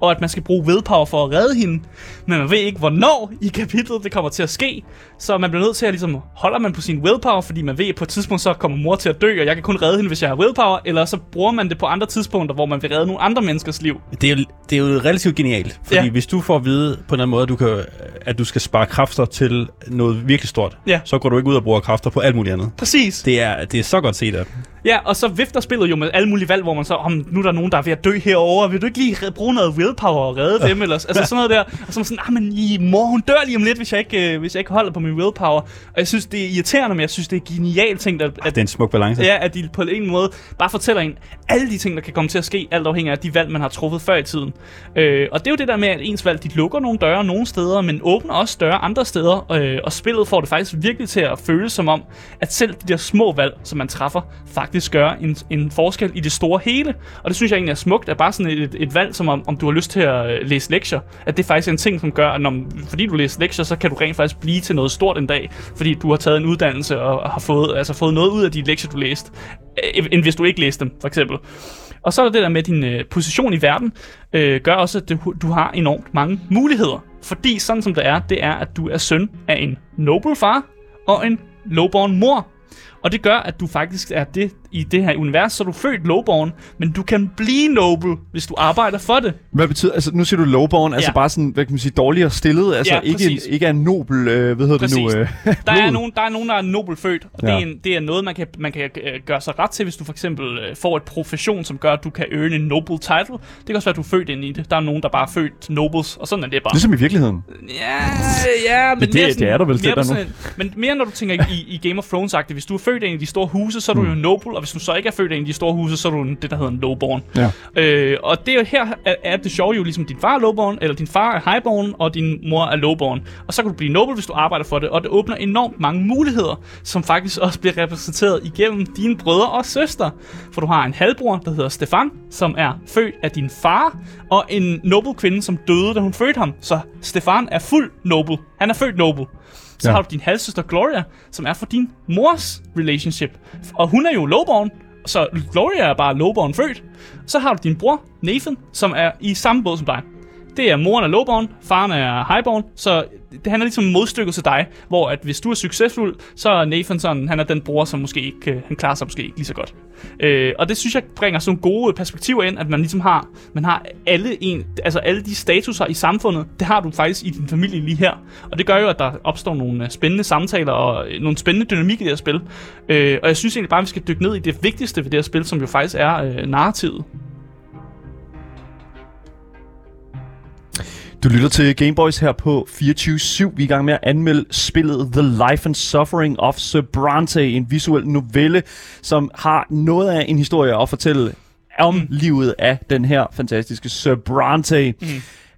og at man skal bruge willpower for at redde hende. Men man ved ikke, hvornår i kapitlet det kommer til at ske. Så man bliver nødt til at ligesom, holder man på sin willpower, fordi man ved, at på et tidspunkt så kommer mor til at dø, og jeg kan kun redde hende, hvis jeg har willpower, eller så bruger man det på andre tidspunkter, hvor man vil redde nogle andre menneskers liv. Det er, jo, det er jo relativt genialt, fordi Ja. hvis du får at vide på en eller anden måde, at du, kan, at du skal spare kræfter til noget virkelig stort, Ja. så går du ikke ud og bruger kræfter på alt muligt andet. Præcis. Det er, det er så godt set af. Ja, og så vifter spillet jo med alle mulige valg, hvor man så, om nu er der nogen, der er ved at dø herovre, vil du ikke lige bruge noget willpower og redde dem, eller altså sådan noget der. Og så er man sådan, ah, men i mor, hun dør lige om lidt, hvis jeg ikke, øh, hvis jeg ikke holder på min willpower. Og jeg synes, det er irriterende, men jeg synes, det er genialt ting, at, at Det er en smuk balance. Ja, at de på en måde bare fortæller en alle de ting, der kan komme til at ske, alt afhængig af de valg, man har truffet før i tiden. Øh, og det er jo det der med, at ens valg, de lukker nogle døre nogle steder, men åbner også døre andre steder. Øh, og spillet får det faktisk virkelig til at føles som om, at selv de der små valg, som man træffer, faktisk gør en, en forskel i det store hele. Og det synes jeg egentlig er smukt, at bare sådan et, et valg, som om, om du har lyst til at øh, læse lektier, at det faktisk er en ting, som gør, at når, fordi du læser lektier, så kan du rent faktisk blive til noget stort en dag, fordi du har taget en uddannelse og har fået, altså fået noget ud af de lektier, du læste, øh, end hvis du ikke læste dem, for eksempel. Og så er der det der med din øh, position i verden, øh, gør også, at du, du har enormt mange muligheder. Fordi sådan som det er, det er, at du er søn af en noble far og en lowborn mor. Og det gør, at du faktisk er det i det her univers, så er du født lowborn, men du kan blive noble, hvis du arbejder for det. Hvad betyder, altså nu siger du lowborn, altså Ja. bare sådan, hvad kan man sige, dårligere stillet, altså Ja, ikke, en, ikke er nobel, øh, hvad hedder Præcis. det nu? Øh, Der er, <laughs> nogen, der er nogen, der er nobelfødt, og ja. det, er en, det er noget, man kan, man kan øh, gøre sig ret til, hvis du for eksempel øh, får et profession, som gør, at du kan earne en noble title. Det kan også være, at du er født ind i det. Der er nogen, der bare er født nobles, og sådan er det bare. Ligesom i virkeligheden. Ja, ja, men det- mere det sådan, er der vel mere sådan, Men mere når du tænker i, i Game of thrones -agtigt. Hvis du er født ind i de store huse, så er du jo en noble, og hvis du så ikke er født ind i de store huse, så er du en, det, der hedder en lowborn. Ja. Øh, og det er her, er, er det sjove jo ligesom, din far er lowborn, eller din far er highborn, og din mor er lowborn. Og så kan du blive noble, hvis du arbejder for det, og det åbner enormt mange muligheder, som faktisk også bliver repræsenteret igennem dine brødre og søstre. For du har en halvbror, der hedder Stefan, som er født af din far, og en noble kvinde, som døde, da hun fødte ham. Så Stefan er fuld noble. Han er født noble. Så Ja. har du din halvsøster Gloria, som er for din mors relationship. Og hun er jo lowborn, så Gloria er bare lowborn født. Så har du din bror, Nathan, som er i samme båd som dig. Det er moren er lowborn, faren er highborn, så det, han er ligesom modstykket til dig, hvor at hvis du er succesfuld, så er Nathan sådan, han er den bror, som måske ikke, øh, han klarer sig måske ikke lige så godt. Øh, og det synes jeg bringer sådan gode perspektiver ind, at man ligesom har, man har alle, en, altså alle de statuser i samfundet, det har du faktisk i din familie lige her. Og det gør jo, at der opstår nogle øh, spændende samtaler og øh, nogle spændende dynamik i det her spil. Øh, og jeg synes egentlig bare, at vi skal dykke ned i det vigtigste ved det her spil, som jo faktisk er øh, narrativet. Du lytter til Gameboys her på 24-7. Vi er i gang med at anmelde spillet The Life and Suffering of Sobrante, en visuel novelle, som har noget af en historie at fortælle om mm. livet af den her fantastiske Sobrante. Mm.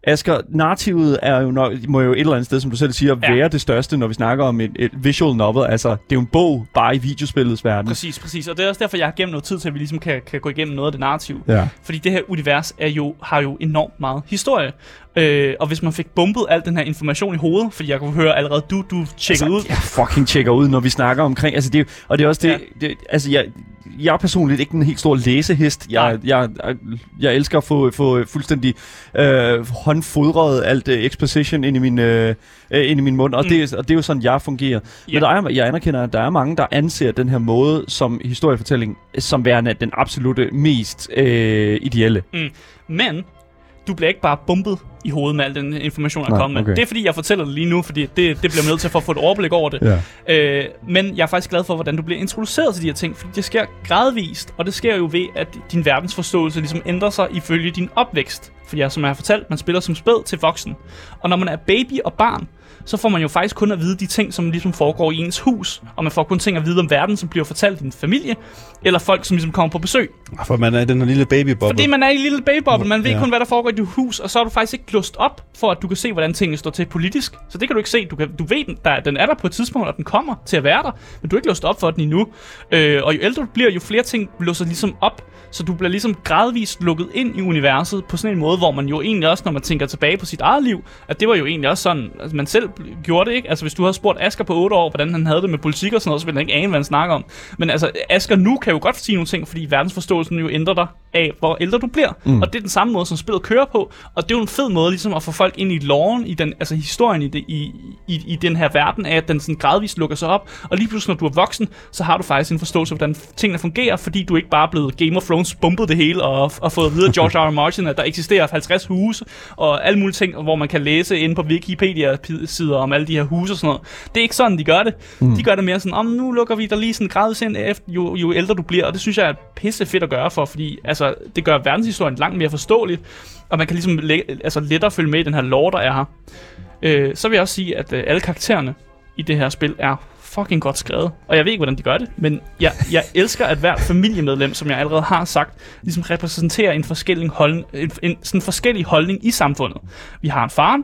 Asger, narrativet er jo nok, må jo et eller andet sted, som du selv siger, Ja. være det største, når vi snakker om et, et visual novel. Altså, det er jo en bog, bare i videospillets verden. Præcis, præcis. Og det er også derfor, jeg har gennem noget tid til, at vi ligesom kan, kan gå igennem noget af det narrativ. Ja. Fordi det her univers er jo, har jo enormt meget historie. Øh, og hvis man fik bumpet al den her information i hovedet, fordi jeg kunne høre allerede, du, du tjekkede ud. Jeg fucking tjekker ud, når vi snakker omkring... Altså, det, og det er også det... Ja. det altså, jeg, jeg er personligt ikke en helt stor læsehest. Jeg, jeg, jeg, jeg elsker at få, få fuldstændig øh, håndfodret alt øh, exposition ind i min, øh, øh, ind i min mund, og, mm. det, og det er jo sådan, jeg fungerer. Ja. Men der er, jeg anerkender, at der er mange, der anser den her måde som historiefortælling som værende den absolute mest øh, ideelle. Men du bliver ikke bare bumpet i hovedet med al den information, Nej, er kommet okay. Det er fordi, jeg fortæller det lige nu, fordi det, det bliver man nødt til for at få et overblik over det. Ja. Øh, men jeg er faktisk glad for, hvordan du bliver introduceret til de her ting, fordi det sker gradvist, og det sker jo ved, at din verdensforståelse ligesom ændrer sig ifølge din opvækst. Fordi jeg, som jeg har fortalt, man spiller som spæd til voksen. Og når man er baby og barn, så får man jo faktisk kun at vide de ting, som ligesom foregår i ens hus. Og man får kun ting at vide om verden, som bliver fortalt i en familie, eller folk, som ligesom kommer på besøg. For man er i den her lille babyboble. Fordi man er i en lille babyboble, man ved Ja. kun, hvad der foregår i dit hus, og så er du faktisk ikke låst op for, at du kan se, hvordan tingene står til politisk. Så det kan du ikke se. Du, kan, du ved, den, der, den er der på et tidspunkt, og den kommer til at være der, men du er ikke låst op for den endnu. Øh, og jo ældre du bliver, jo flere ting låser ligesom op, så du bliver ligesom gradvist lukket ind i universet på sådan en måde, hvor man jo egentlig også, når man tænker tilbage på sit eget liv, at det var jo egentlig også sådan, altså man selv gjorde det, ikke? Altså hvis du havde spurgt Asger på 8 år, hvordan han havde det med politik og sådan noget, så ville han ikke ane, hvad han snakker om. Men altså, Asger nu kan jo godt sige nogle ting, fordi verdensforståelsen jo ændrer dig af, hvor ældre du bliver. Mm. Og det er den samme måde, som spillet kører på. Og det er jo en fed måde ligesom at få folk ind i loven, i den, altså historien i, det, i, i, i den her verden, af at den sådan gradvist lukker sig op. Og lige pludselig, når du er voksen, så har du faktisk en forståelse af, hvordan tingene fungerer, fordi du ikke bare er blevet Game of Thrones bumpet det hele, og, og fået at vide af George R. R. Martin, at der eksisterer 50 huse, og alle mulige ting, hvor man kan læse inde på Wikipedia-sider om alle de her huse og sådan noget. Det er ikke sådan, de gør det. Mm. De gør det mere sådan, om nu lukker vi dig lige sådan gradvist ind, efter, jo, jo ældre du bliver, og det synes jeg er pisse fedt at gøre for, fordi altså, det gør verdenshistorien langt mere forståeligt, og man kan ligesom læ- altså, lettere følge med i den her lore, der er her. Øh, så vil jeg også sige, at øh, alle karaktererne i det her spil er fucking godt skrevet. Og jeg ved ikke, hvordan de gør det, men jeg, jeg elsker, at hver familiemedlem, som jeg allerede har sagt, ligesom repræsenterer en forskellig, holdning, en, en sådan forskellig holdning i samfundet. Vi har en far,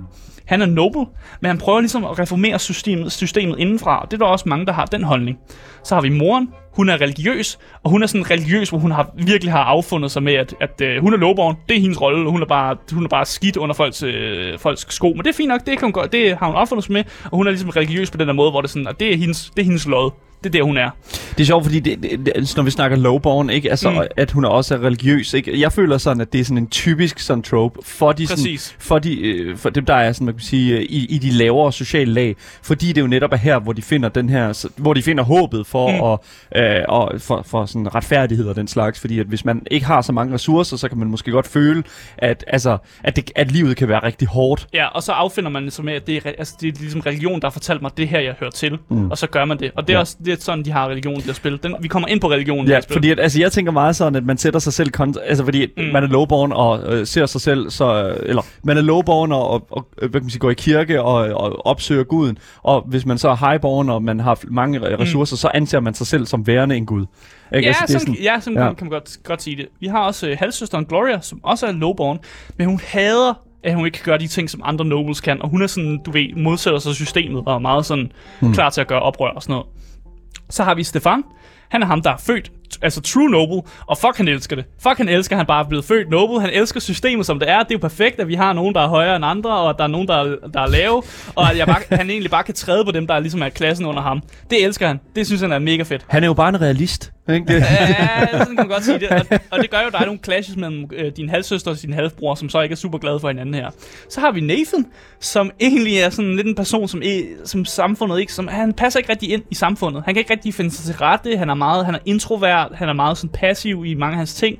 han er noble, men han prøver ligesom at reformere systemet, systemet indenfra, og det er der også mange, der har den holdning. Så har vi moren, hun er religiøs, og hun er sådan religiøs, hvor hun har, virkelig har affundet sig med, at, at øh, hun er lovborn, det er hendes rolle, og hun er bare, hun er bare skidt under folks, øh, folks sko. Men det er fint nok, det, kan hun gøre, det har hun affundet sig med, og hun er ligesom religiøs på den der måde, hvor det sådan, at det er hendes, det er hendes lod. Det er der, hun er. Det er sjovt, fordi det, det, det, altså, når vi snakker lowborn, ikke? Altså, Mm. at hun er også er religiøs. Ikke? Jeg føler sådan, at det er sådan en typisk sådan trope for de, sådan, for, de, øh, for dem, der er sådan, man kan sige, øh, i, i de lavere sociale lag. Fordi det jo netop er her, hvor de finder den her, hvor de finder håbet for, Mm. at, øh, og for, for sådan retfærdighed og den slags. Fordi at hvis man ikke har så mange ressourcer, så kan man måske godt føle, at, altså, at, det, at livet kan være rigtig hårdt. Ja, og så affinder man det med, at det er, altså, det er ligesom religion, der har fortalt mig, det er her, jeg hører til. Mm. Og så gør man det. Og det er Ja. også det er sådan, de har religion her spil. Den, vi kommer ind på religion Ja, spil. fordi at, altså, jeg tænker meget sådan, at man sætter sig selv kont- altså fordi Mm. mm. man er lowborn og øh, ser sig selv så øh, eller man er lowborn og, og, og øh, hvad kan man sige, går i kirke og, og opsøger guden, og hvis man så er highborn og man har mange re- ressourcer, så anser man sig selv som værende en gud. Ikke? Ja, Altså, det er sådan, ja, sådan ja. kan man godt, godt sige det. Vi har også øh, halvsøsteren Gloria, som også er lowborn, men hun hader, at hun ikke kan gøre de ting, som andre nobles kan. Og hun er sådan, du ved, modsætter sig systemet og er meget sådan mm. klar til at gøre oprør og sådan noget. Så har vi Stefan. Han er ham, der er født, altså true noble, og fuck, han elsker det. Fuck, han elsker, han bare er blevet født noble. Han elsker systemet, som det er. Det er jo perfekt, at vi har nogen, der er højere end andre, og at der er nogen, der er, der er lave, og at jeg bare, <laughs> han egentlig bare kan træde på dem, der ligesom er klassen under ham. Det elsker han. Det synes han er mega fedt. Han er jo bare en realist. Ikke? Det, Ja, sådan kan man godt sige det. Og, og det gør jo, at der er nogle clashes mellem øh, din halvsøster og din halvbror, som så ikke er super glade for hinanden her. Så har vi Nathan, som egentlig er sådan lidt en person, som, e- som samfundet ikke... Som, han passer ikke rigtig ind i samfundet. Han kan ikke rigtig finde sig til rette. Han er meget han er introvert. Han er meget sådan passiv i mange af hans ting.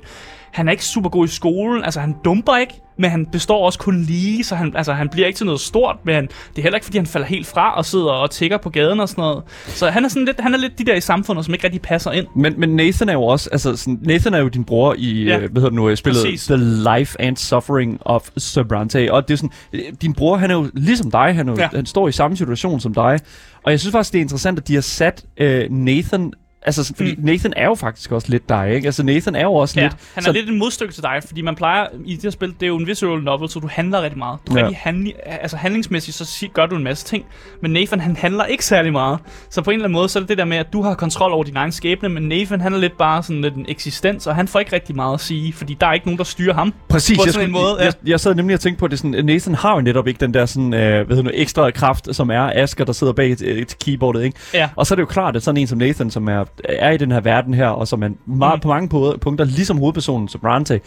Han er ikke super god i skolen. Altså, han dumper ikke, men han består også kun lige, så han, altså, han bliver ikke til noget stort, men det er heller ikke, fordi han falder helt fra og sidder og tigger på gaden og sådan noget. Så han er, sådan lidt, han er lidt de der i samfundet, som ikke rigtig passer ind. men, men Nathan er jo også, altså sådan, Nathan er jo din bror i, Ja. øh, hvad hedder det nu, øh, spillet Præcis. The Life and Suffering of Sobrante, og det er sådan, øh, din bror, han er jo ligesom dig, han, er jo, ja. han står i samme situation som dig, og jeg synes faktisk, det er interessant, at de har sat øh, Nathan, altså fordi Mm. Nathan er jo faktisk også lidt dig, ikke? Altså Nathan er jo også Ja, lidt, han er så- lidt en modstykke til dig, fordi man plejer i det her spil, det er jo en visual novel, så du handler rigtig meget. Du Ja. rigtig handli, altså handlingsmæssigt, så gør du en masse ting, men Nathan han handler ikke særlig meget. Så på en eller anden måde, så er det det der med, at du har kontrol over din egen skæbne, men Nathan han er lidt bare sådan lidt en eksistens, og han får ikke rigtig meget at sige, fordi der er ikke nogen, der styrer ham. Præcis, på jeg, sådan en skulle, måde, ja. jeg, jeg sad nemlig og tænkte på det sådan, Nathan har jo netop ikke den der sådan, øh, hvad hedder nu, ekstra kraft, som er Asger, der sidder bag et, et keyboardet, ikke? Ja. Og så er det jo klart, at sådan en som Nathan, som er, er i den her verden her, og som er meget, Mm. på mange punkter, ligesom hovedpersonen Sobrante,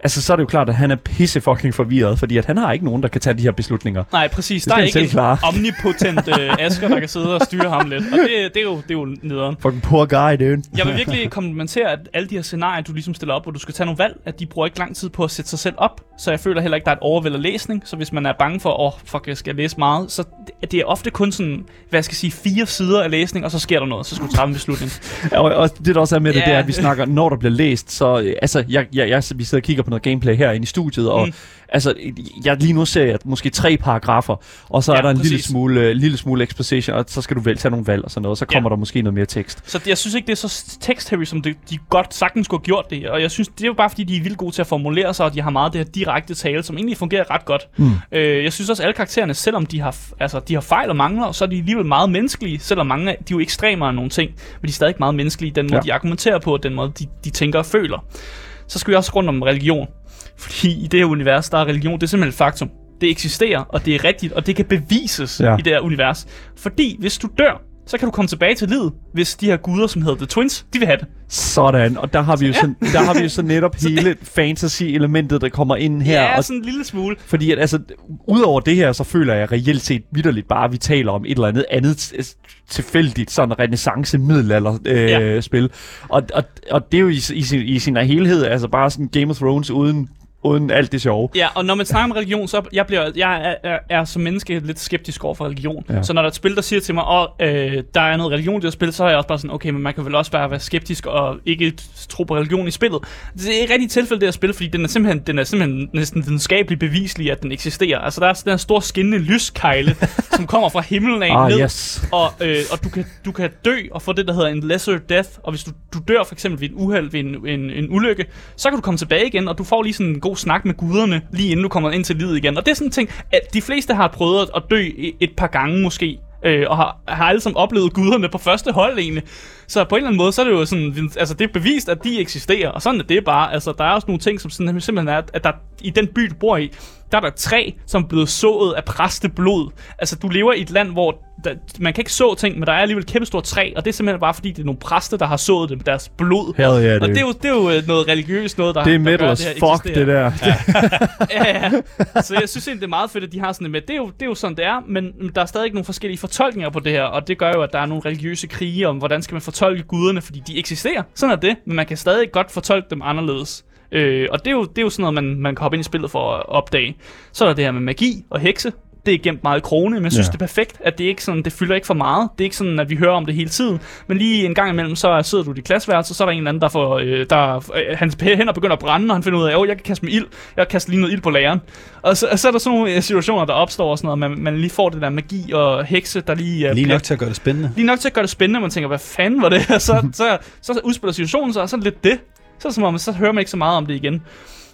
altså så er det jo klart, at han er pisse fucking forvirret, fordi at han har ikke nogen, der kan tage de her beslutninger. Nej, præcis. Det Der er ikke selv en klare. omnipotent øh, Asger, der kan sidde og styre ham lidt. Og det, det, er, jo, det er jo nederen. Fucking poor guy, dude. Jeg vil virkelig komplimentere, at alle de her scenarier, du ligesom stiller op, hvor du skal tage nogle valg, at de bruger ikke lang tid på at sætte sig selv op. Så jeg føler heller ikke, der er et overvæld af læsning. Så hvis man er bange for, åh, oh, fuck, jeg skal læse meget, så det- det er ofte kun sådan, hvad jeg skal sige, fire sider af læsning, og så sker der noget, så skal du træffe en beslutning. Og, og det der også er med det, Ja. det er, at vi snakker, når der bliver læst, så øh, altså, jeg, jeg, jeg, vi sidder og kigger på noget gameplay herinde i studiet, og Mm. altså, jeg lige nu ser jeg måske tre paragrafer, og så Ja, er der en lille præcis. smule, øh, lille smule exposition, og så skal du vælge tage nogle valg og sådan noget, og så Ja. kommer der måske noget mere tekst. Så det, jeg synes ikke, det er så text-heavy, som det, de godt sagtens skulle have gjort det. Og jeg synes, det er jo bare, fordi de er vildt gode til at formulere sig, og de har meget det her direkte tale, som egentlig fungerer ret godt. Mm. Øh, jeg synes også, alle karaktererne, selvom de har, altså, de har fejl og mangler, så er de alligevel meget menneskelige, selvom mange af de er jo ekstremer af nogle ting, men de er stadig meget menneskelige, den måde, Ja. ja. de argumenterer på, den måde, de, de tænker og føler. Så skal vi også rundt om religion. Fordi i det her univers, der er religion, det er simpelthen et faktum. Det eksisterer, og det er rigtigt, og det kan bevises Ja. i det her univers. Fordi hvis du dør, så kan du komme tilbage til livet, hvis de her guder, som hedder The Twins, de vil have det. Sådan, og der har vi jo, så, der har vi jo <laughs> så netop hele fantasy-elementet, der kommer ind her. Ja, og sådan en lille smule. Fordi at, altså, udover det her, så føler jeg reelt set vidderligt bare, at vi taler om et eller andet andet t- tilfældigt, sådan renaissance middelalder øh, Ja. ja. spil. Og, og, og det er jo i, i, sin, i sin helhed, altså bare sådan Game of Thrones uden, uden alt det sjove. Ja, og når man snakker om religion, så jeg bliver jeg er, er, er som menneske lidt skeptisk over for religion. Ja. Så når der er et spil, der siger til mig, at øh, der er noget religion i det spil, så er jeg også bare sådan, okay, men man kan vel også bare være skeptisk og ikke tro på religion i spillet. Det er ikke rigtig tilfælde det her spil, fordi den er simpelthen, den er simpelthen næsten videnskabeligt beviselig, at den eksisterer. Altså der er sådan en stor skinnende lyskejle, <laughs> som kommer fra himlen af Ah, ned. yes. Og, øh, og du, kan, du kan dø og få det, der hedder en lesser death. Og hvis du, du dør for eksempel ved en uheld, ved en, en, en ulykke, så kan du komme tilbage igen, og du får lige sådan en god snak med guderne, lige inden du kommer ind til livet igen. Og det er sådan en ting, at de fleste har prøvet at dø et par gange måske. Øh, og har, har alle sammen oplevet guderne på første hold egentlig. Så på en eller anden måde, så er det jo sådan, altså det er bevist, at de eksisterer, og sådan er det bare. Altså der er også nogle ting, som sådan, simpelthen er, at der i den by, du bor i, der er der træ, som er blevet sået af præsteblod. Altså du lever i et land, hvor der, man kan ikke så ting, men der er alligevel et kæmpe stort træ, og det er simpelthen bare fordi, det er nogle præster, der har sået det med deres blod. Hell yeah, og det er, jo, det er jo øh, noget religiøst noget, der, Det er metal as fuck, eksisterer. det der. <laughs> ja, ja. Så jeg synes egentlig, det er meget fedt, at de har sådan med. Det er jo, det er jo sådan, det er, men men der er stadig nogle forskellige fortolkninger på det her, og det gør jo, at der er nogle religiøse krige om, hvordan skal man fortolke guderne, fordi de eksisterer. Sådan er det, men man kan stadig godt fortolke dem anderledes. Øh, og det er, jo, det er jo sådan noget, man, man kan hoppe ind i spillet for at opdage. Så er der det her med magi og hekse. Det er gemt meget i krone, men jeg synes, Ja. det er perfekt, at det ikke sådan, det fylder ikke for meget. Det er ikke sådan, at vi hører om det hele tiden. Men lige en gang imellem, så sidder du i dit klasseværelse, og så er der en eller anden, der får, øh, der, øh, hans hænder begynder at brænde, og han finder ud af, at jeg kan kaste med ild. Jeg kaster lige noget ild på læreren. Og så, og så er der sådan nogle øh, situationer, der opstår og sådan noget, man, man lige får det der magi og hekse, der lige, øh, Lige nok til at gøre det spændende. lige nok til at gøre det spændende, og man tænker, hvad fanden var det <laughs> her? Så, så, så, så udspiller situationen sig, og så er lidt det. Så, som om, så hører man ikke så meget om det igen.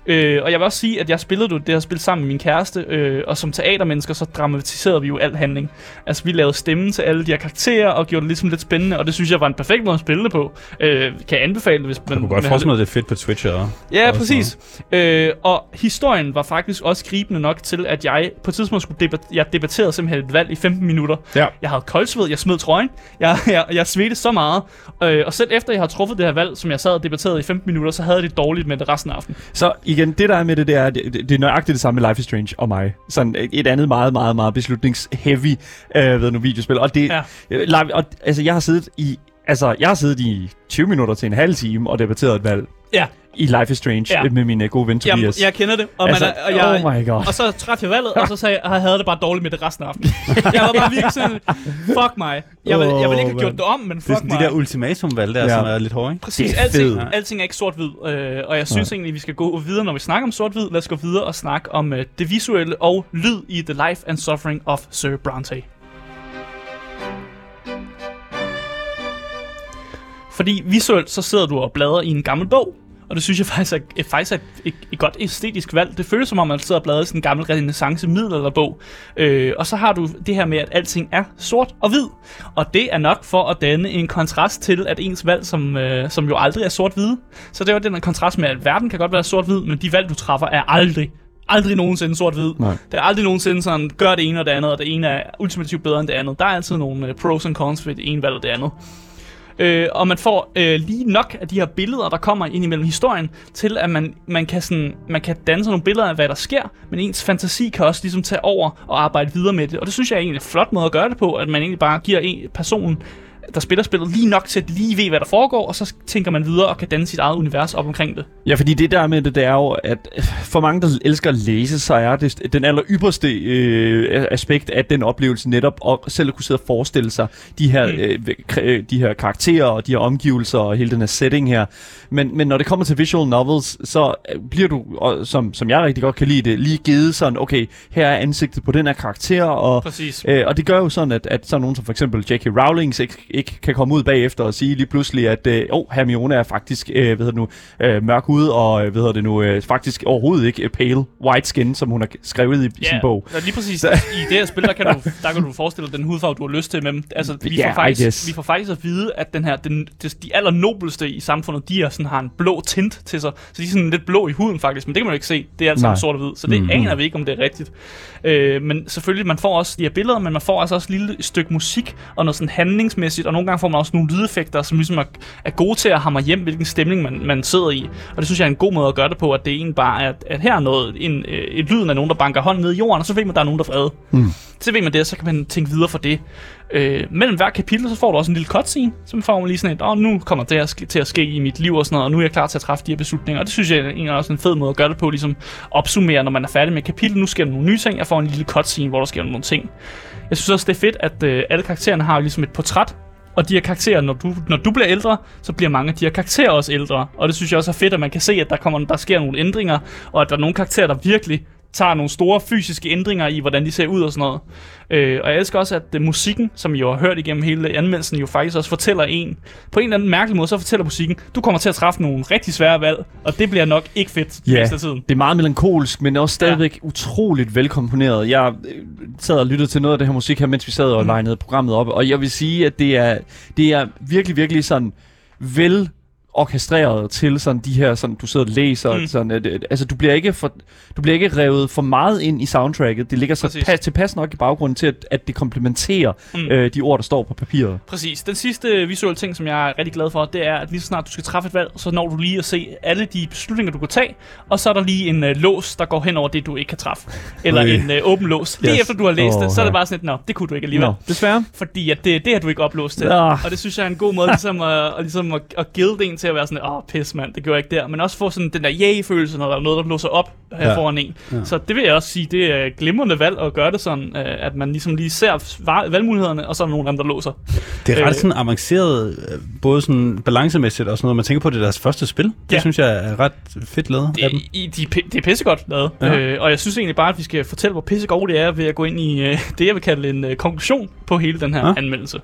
Øh, og jeg vil også sige, at jeg spillede det her spil sammen med min kæreste, øh, og som teatermennesker, så dramatiserede vi jo al handling. Altså, vi lavede stemmen til alle de her karakterer, og gjorde det ligesom lidt spændende, og det synes jeg var en perfekt måde at spille det på. Øh, kan jeg anbefale det, hvis man... Jeg kunne godt forestille mig, at det er fedt på Twitch. Og, Ja, og præcis. Øh, og historien var faktisk også gribende nok til, at jeg på et tidspunkt skulle debat- jeg debatterede simpelthen et valg i 15 minutter. Ja. Jeg havde koldsved, jeg smed trøjen, jeg, <laughs> jeg, jeg svedte så meget. Øh, og selv efter jeg har truffet det her valg, som jeg sad og debatterede i 15 minutter, så havde jeg det dårligt med det resten af aftenen. Så igen, det der er med det, det er, det, det er nøjagtigt det samme med Life is Strange og mig. Sådan et- et andet meget, meget, meget beslutningsheavy øh, ved nu videospil. Og det, Ja. ja. live, og, altså, jeg har siddet i, altså, jeg har siddet i 20 minutter til en halv time og debatteret et valg Ja, i Life is Strange Ja. med min uh, gode ven jeg, Tobias. jeg kender det. Og, altså, man er, og, jeg, oh my god. og så træffede jeg valget, og så sagde jeg, at jeg havde det bare dårligt med det resten af aftenen. <laughs> jeg var bare virkelig sådan, fuck mig. Jeg vil, jeg vil ikke have Åh, gjort det om, men Det er fuck sådan mig. de der ultimatumvalg der, Ja. som er lidt hårde, ikke? Præcis, Det er alting, fedt. alting er ikke sort-hvid, øh, og jeg synes egentlig, vi skal gå videre, når vi snakker om sort-hvid. Lad os gå videre og snakke om øh, det visuelle og lyd i The Life and Suffering of Sir Bronte. Fordi visuelt, så sidder du og bladrer i en gammel bog, og det synes jeg faktisk er, er, faktisk er et, et, godt æstetisk valg. Det føles som om, man sidder og bladrer i sådan en gammel renaissance middelalderbog. Øh, og så har du det her med, at alting er sort og hvid. Og det er nok for at danne en kontrast til, at ens valg, som, øh, som jo aldrig er sort-hvide. Så det er jo den her kontrast med, at verden kan godt være sort-hvid, men de valg, du træffer, er aldrig aldrig nogensinde sort-hvid. Det er aldrig nogensinde sådan, gør det ene og det andet, og det ene er ultimativt bedre end det andet. Der er altid nogle øh, pros and cons ved det ene valg og det andet. Øh, og man får øh, lige nok af de her billeder, der kommer ind imellem historien, til at man, man, kan sådan, man kan danse nogle billeder af, hvad der sker, men ens fantasi kan også ligesom tage over og arbejde videre med det. Og det synes jeg er egentlig en flot måde at gøre det på, at man egentlig bare giver en person der spiller spillet lige nok til at lige ved, hvad der foregår, og så tænker man videre og kan danne sit eget univers op omkring det. Ja, fordi det der med det, det er jo, at for mange, der elsker at læse, så er det den aller ypperste øh, aspekt af den oplevelse netop at selv at kunne sidde og forestille sig de her, mm. øh, øh, de her karakterer og de her omgivelser og hele den her setting her. Men, men når det kommer til visual novels, så øh, bliver du, og, som, som jeg rigtig godt kan lide det, lige givet sådan, okay, her er ansigtet på den her karakter, og, Præcis. øh, og det gør jo sådan, at, at sådan nogen som for eksempel J.K. Rowling ikke, kan komme ud bagefter og sige lige pludselig, at øh, oh, Hermione er faktisk øh, hvad det nu, øh, mørk hud, og øh, hvad hedder det nu, øh, faktisk overhovedet ikke pale white skin, som hun har skrevet i, i sin bog. Ja, lige præcis. I det her spil, der kan, du, der kan du forestille dig den hudfarve, du har lyst til. Men altså, vi, Ja, får faktisk, vi får faktisk at vide, at den her, den, de allernobelste i samfundet, de er sådan, har en blå tint til sig. Så de er sådan lidt blå i huden faktisk, men det kan man jo ikke se. Det er altså Nej. sort og hvid, så det Mhm. mm-hmm. aner vi ikke, om det er rigtigt. Øh, men selvfølgelig, man får også de her billeder, men man får altså også et lille stykke musik og noget sådan handlingsmæssigt, og nogle gange får man også nogle lydeffekter, som ligesom er, er gode til at hamre hjem, hvilken stemning man, man sidder i. Og det synes jeg er en god måde at gøre det på, at det egentlig bare er, at, at her er noget, en, øh, et lyden af nogen, der banker hånden ned i jorden, og så ved man, at der er nogen, der er vrede. Mm. Så ved man det, og så kan man tænke videre for det. Øh, mellem hver kapitel, så får du også en lille cutscene, som får man lige sådan et, åh, nu kommer det her til at ske i mit liv og sådan noget, og nu er jeg klar til at træffe de her beslutninger. Og det synes jeg egentlig er også en fed måde at gøre det på, ligesom opsummere, når man er færdig med kapitlet. Nu sker der nogle nye ting, jeg får en lille cutscene, hvor der sker nogle ting. Jeg synes også, det er fedt, at øh, alle karaktererne har ligesom et portræt, og de her karakterer, når du, når du bliver ældre, så bliver mange af de her karakterer også ældre. Og det synes jeg også er fedt, at man kan se, at der, kommer, der sker nogle ændringer, og at der er nogle karakterer, der virkelig tager nogle store fysiske ændringer i, hvordan de ser ud og sådan noget. Øh, og jeg elsker også, at musikken, som I jo har hørt igennem hele anmeldelsen, jo faktisk også fortæller en, på en eller anden mærkelig måde, så fortæller musikken, du kommer til at træffe nogle rigtig svære valg, og det bliver nok ikke fedt Ja, yeah. tiden. det er meget melankolsk, men også stadigvæk ja. utroligt velkomponeret. Jeg øh, sad og lyttede til noget af det her musik her, mens vi sad og Mm. legnede programmet op, og jeg vil sige, at det er, det er virkelig, virkelig sådan vel orkestreret til sådan de her sådan du sidder og læser Mm. sådan at, altså du bliver ikke for du bliver ikke revet for meget ind i soundtracket det ligger så pas, tilpas nok i baggrunden til at, at det komplementerer Mm. øh, de ord der står på papiret Præcis. Den sidste visuelle ting, som jeg er rigtig glad for, det er, at lige så snart du skal træffe et valg, så når du lige at se alle de beslutninger, du kan tage, og så er der lige en øh, lås, der går hen over det, du ikke kan træffe. Eller en øh, åben lås. Lige Yes. efter du har læst Åh, det, så er det bare sådan et, nå, det kunne du ikke alligevel. Nå, desværre Fordi at det, det har du ikke oplåst til. Ah. Og det synes jeg er en god måde <laughs> ligesom at, at, ligesom at, at gilde en til at være sådan, åh, oh, pis mand, det gjorde jeg ikke der. Men også få sådan den der yay-følelse, når der er noget, der låser op her Ja. ja. foran en. Ja. Så det vil jeg også sige, det er glimrende valg at gøre det sådan, øh, at man ligesom lige ser valgmulighederne, og så er der nogen andre, der låser. Det er ret Øh. sådan avanceret, øh, både sådan balancemæssigt og sådan noget. Man tænker på, det er deres første spil. Det Ja. synes jeg er ret fedt lavet af dem. Det, i, de, det er pissegodt lavet, Ja. øh, og jeg synes egentlig bare, at vi skal fortælle, hvor pissegodt det er, ved at gå ind i øh, det, jeg vil kalde en øh, konklusion på hele den her ja. anmeldelse.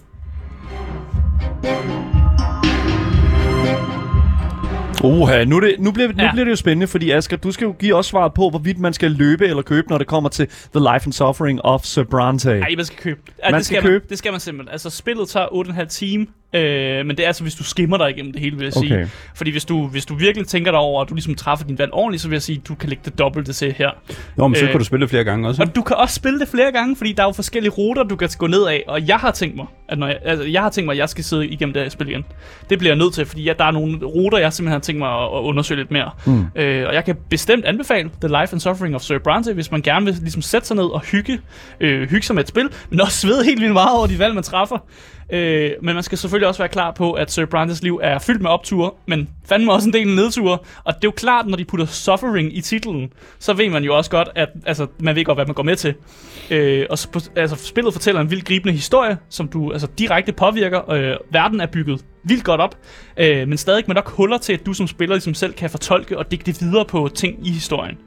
Oha, nu, det, nu, bliver, nu Ja. bliver det jo spændende, fordi Asger, du skal jo give os svaret på, hvorvidt man skal løbe eller købe, når det kommer til The Life and Suffering of Sir Bronte. Nej, man skal købe. Ja, Man det skal skal købe? Man, det skal man simpelthen. Altså, spillet tager 8,5 time, øh, men det er altså, hvis du skimmer dig igennem det hele, vil jeg sige. Okay. Fordi hvis du, hvis du virkelig tænker dig over, og du ligesom træffer din valg ordentligt, så vil jeg sige, at du kan lægge det dobbelte til her. Jo, men så Øh, kan du spille det flere gange også. Og du kan også spille det flere gange, fordi der er jo forskellige ruter, du kan gå ned af. Og jeg har tænkt mig, at når jeg, altså, jeg har tænkt mig, at jeg skal sidde igennem det her spil igen. Det bliver jeg nødt til, fordi ja, der er nogle ruter, jeg simpelthen har tænkt mig at, at undersøge lidt mere. Mm. Øh, og jeg kan bestemt anbefale The Life and Suffering of Sir Bronte, hvis man gerne vil ligesom sætte sig ned og hygge, øh, hygge sig med et spil, men også svede helt vildt meget over de valg, man træffer. Øh, men man skal selvfølgelig også være klar på, at Sir Brandes liv er fyldt med opture, men fandme også en del nedture. Og det er jo klart, når de putter suffering i titlen, så ved man jo også godt, at altså, man ved godt, hvad man går med til. Øh, og altså, spillet fortæller en vild gribende historie, som du altså, direkte påvirker. Øh, verden er bygget vildt godt op, øh, men stadig med nok huller til, at du som spiller ligesom selv kan fortolke og digte videre på ting i historien.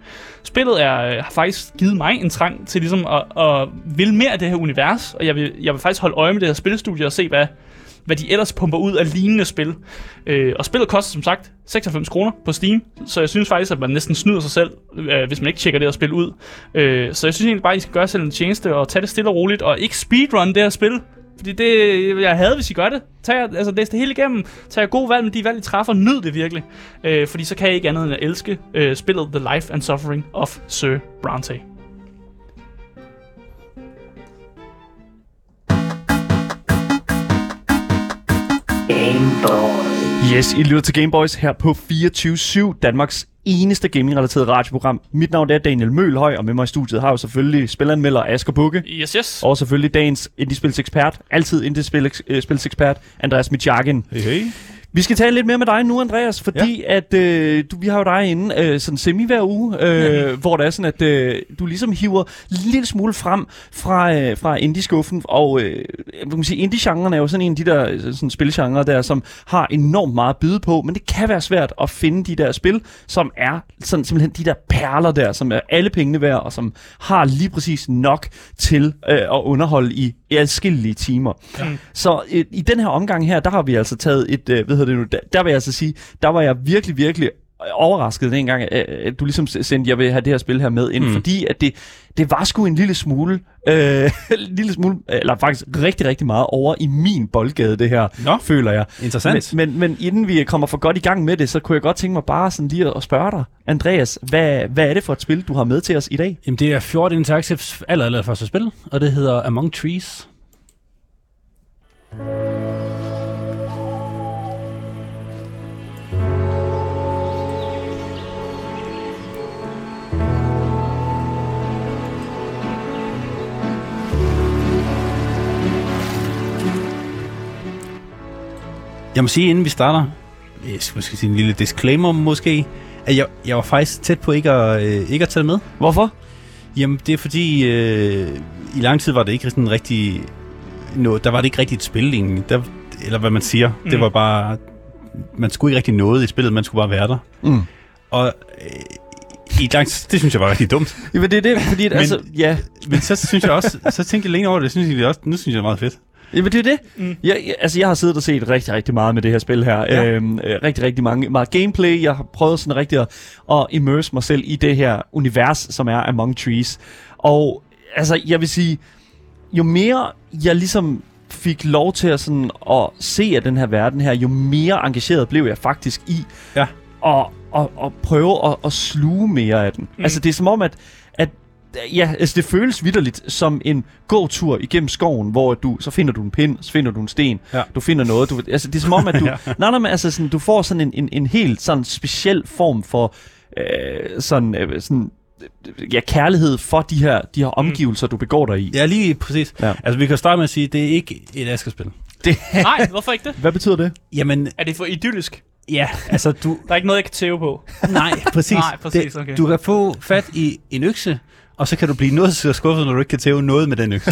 Spillet er, øh, har faktisk givet mig en trang til ligesom at, at vil mere af det her univers, og jeg vil, jeg vil faktisk holde øje med det her spilstudie og se, hvad, hvad de ellers pumper ud af lignende spil. Øh, og spillet koster som sagt 96 kroner på Steam, så jeg synes faktisk, at man næsten snyder sig selv, øh, hvis man ikke tjekker det her spil ud. Øh, så jeg synes egentlig bare, at I skal gøre selv en tjeneste og tage det stille og roligt, og ikke speedrun det her spil. Fordi det, jeg havde, hvis I gør det. Tag, altså, læs det hele igennem. Tag gode valg med de valg, I træffer. Nyd det virkelig. Øh, fordi så kan jeg ikke andet end at elske øh, spillet The Life and Suffering of Sir Bronte. Game Boy. Yes, I lytter til Gameboys her på 24-7, Danmarks eneste gaming-relateret radioprogram. Mit navn er Daniel Mølhøj, og med mig i studiet har jeg jo selvfølgelig spilanmelder Asger Bukke, Yes, yes. og selvfølgelig dagens indiespilsekspert, altid indiespilsekspert, Andreas Michakin. Hey, hey. Vi skal tale lidt mere med dig nu, Andreas, fordi ja. at øh, du, vi har jo dig inde øh, sådan semi hver uge, øh, hvor det er sådan, at øh, du ligesom hiver en lille smule frem fra, øh, fra indie-skuffen, og øh, man kan sige, indie-genren er jo sådan en af de der øh, sådan spilgenre der, som har enormt meget at byde på, men det kan være svært at finde de der spil, som er sådan simpelthen de der perler der, som er alle pengene værd, og som har lige præcis nok til øh, at underholde i adskillige timer. Ja. Så øh, i den her omgang her, der har vi altså taget et, øh, hedder det nu, der, der vil jeg altså sige, der var jeg virkelig, virkelig overrasket dengang, at at du ligesom sendte, jeg vil have det her spil her med ind, mm. Fordi at det, det var sgu en lille smule, øh, en <laughs> lille smule, eller faktisk rigtig, rigtig meget over i min boldgade, det her, Nå. føler jeg. Interessant. Men, men, men inden vi kommer for godt i gang med det, så kunne jeg godt tænke mig bare sådan lige at spørge dig, Andreas, hvad, hvad er det for et spil, du har med til os i dag? Jamen, det er Fjord Interactives aller, aller første spil, og det hedder Among Trees. Jeg må sige, inden vi starter, jeg skal måske sige en lille disclaimer måske, at jeg, jeg var faktisk tæt på ikke at, øh, ikke at tage det med. Hvorfor? Jamen, det er fordi, øh, i lang tid var det ikke sådan rigtig... No, der var det ikke rigtig et spil egentlig. Der, eller hvad man siger. Mm. Det var bare... Man skulle ikke rigtig noget i spillet, man skulle bare være der. Mm. Og øh, i lang tid, det synes jeg var rigtig dumt. Jamen det er det, fordi at, Men- altså, ja, Men så synes jeg også, så tænkte jeg længe over det, synes jeg også, nu synes jeg det er meget fedt. Jamen, det er det. Mm. Jeg, jeg, altså, jeg har siddet og set rigtig, rigtig meget med det her spil her. Ja. Øhm, øh, rigtig, rigtig mange, meget gameplay. Jeg har prøvet sådan rigtig at, at immerse mig selv i det her univers, som er Among Trees. Og altså, jeg vil sige, jo mere jeg ligesom fik lov til at, sådan, at se af den her verden her, jo mere engageret blev jeg faktisk i Ja. at, at, at prøve at, at sluge mere af den. Mm. Altså, det er som om, at Ja, altså det føles vidderligt som en gåtur igennem skoven, hvor du, så finder du en pind, så finder du en sten, Ja. du finder noget. Du, altså det er som om, at du, <laughs> Ja. nej, nej, men altså sådan, du får sådan en, en, en helt sådan speciel form for øh, sådan, øh, sådan ja, kærlighed for de her, de her omgivelser, du begår dig i. Ja, lige præcis. Ja. Altså, vi kan starte med at sige, det er ikke et Asger-spil. <laughs> Det, Nej, hvorfor ikke det? hvad betyder det? Jamen, Er det for idyllisk? ja, altså du... Der er ikke noget, jeg kan tæve på. Nej, præcis. Nej, præcis, det, okay. Du kan få fat i en økse, og så kan du blive noget så skuffet, når du ikke kan tæve noget med den økse.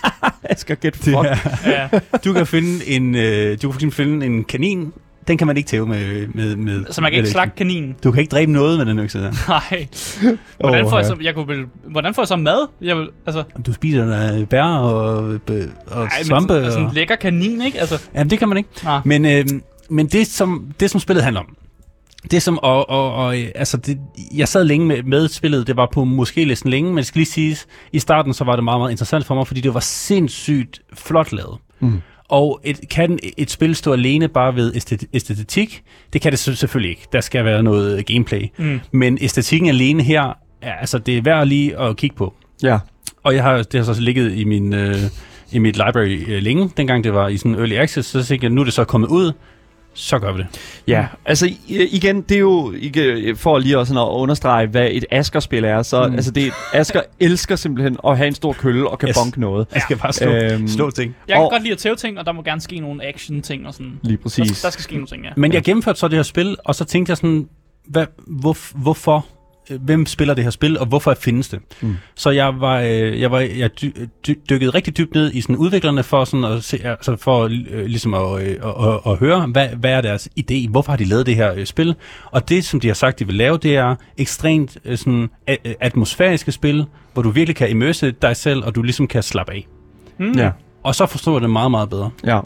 <laughs> Skal get Det fuck. ja. Du kan finde en, øh, du kan for eksempel finde en kanin. Den kan man ikke tæve med, med, med Så man kan ikke slagte kaninen. Du kan ikke dræbe noget med den økse der. Nej. Hvordan får, jeg så, jeg kunne vel, hvordan får jeg så mad? Jeg vil, altså, Du spiser uh, bær og, og ej, svampe. Men, altså, og... en lækker kanin, ikke? Altså, Jamen, det kan man ikke. nej. Men, øh, men det, som, det, som spillet handler om, det som, og, og, og altså, det, jeg sad længe med, med spillet, det var på måske listen længe, men det skal lige siges, i starten så var det meget, meget interessant for mig, fordi det var sindssygt flot lavet. Mm. Og et, kan et spil stå alene bare ved æstet- æstetik? Det kan det selvfølgelig ikke. Der skal være noget gameplay. Mm. Men æstetikken alene her, er, altså det er værd lige at kigge på. Ja. Og jeg har, det har så ligget i min... Øh, i mit library øh, længe, dengang det var i sådan early access, så tænkte jeg, nu er det så kommet ud, så gør vi det. Ja, altså i- igen, det er jo ikke for lige sådan at understrege, hvad et Asger-spil er. Så mm. Mm. altså det, Asger <laughs> elsker simpelthen at have en stor kølle og kan yes. Bonke noget. Jeg skal bare slå, Øhm, slå ting. Jeg kan Og- godt lide at tæve ting, og der må gerne ske nogle action-ting og sådan. Lige Der, præcis. der skal ske nogle ting, ja. Men jeg gennemførte så det her spil, og så tænkte jeg sådan, hvad, hvor, hvorfor? Hvem spiller det her spil, og hvorfor findes det? Mm. Så jeg var, øh, jeg var jeg dy, dy, dykkede rigtig dybt ned i sådan udviklerne for sådan at se, altså for øh, ligesom at, øh, at, at, at høre, hvad, hvad er deres idé? Hvorfor har de lavet det her øh, spil? Og det, som de har sagt, de vil lave, det er ekstremt øh, sådan, a- øh, atmosfæriske spil, hvor du virkelig kan immerse dig selv, og du ligesom kan slappe af. Mm. Ja, Og så forstår jeg det meget, meget bedre. ja.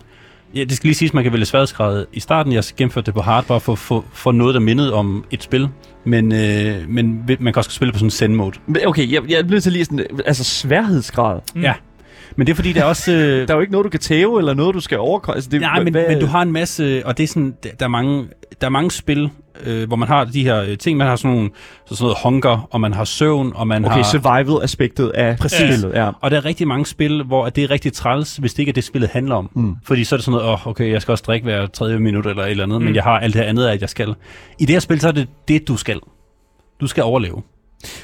Ja, det skal lige siges, at man kan vælge sværhedsgrad i starten. Jeg gennemførte det på hard, bare for at få, få noget, der mindede om et spil. Men, øh, men man kan også spille på sådan en send-mode. Okay, jeg, jeg bliver til lige sådan, altså sværhedsgrad. Mm. Ja. Men det er fordi, der er også... Øh, <laughs> Der er jo ikke noget, du kan tæve, eller noget, du skal overkomme. Altså, det, Nej, men, hvad, men du har en masse, og det er sådan, der der er mange, der er mange spil, øh, hvor man har de her øh, ting, man har sådan nogle, så sådan noget hunger, og man har søvn, og man Okay, har... survival-aspektet af Præcis. spillet, ja. Og der er rigtig mange spil, hvor det er rigtig træls, hvis det ikke er det, spillet handler om. Mm. Fordi så er det sådan noget, åh, oh, okay, jeg skal også drikke hver tredje minut eller et eller andet, mm. Men jeg har alt det andet, at jeg skal. I det her spil, så er det det, du skal. Du skal overleve.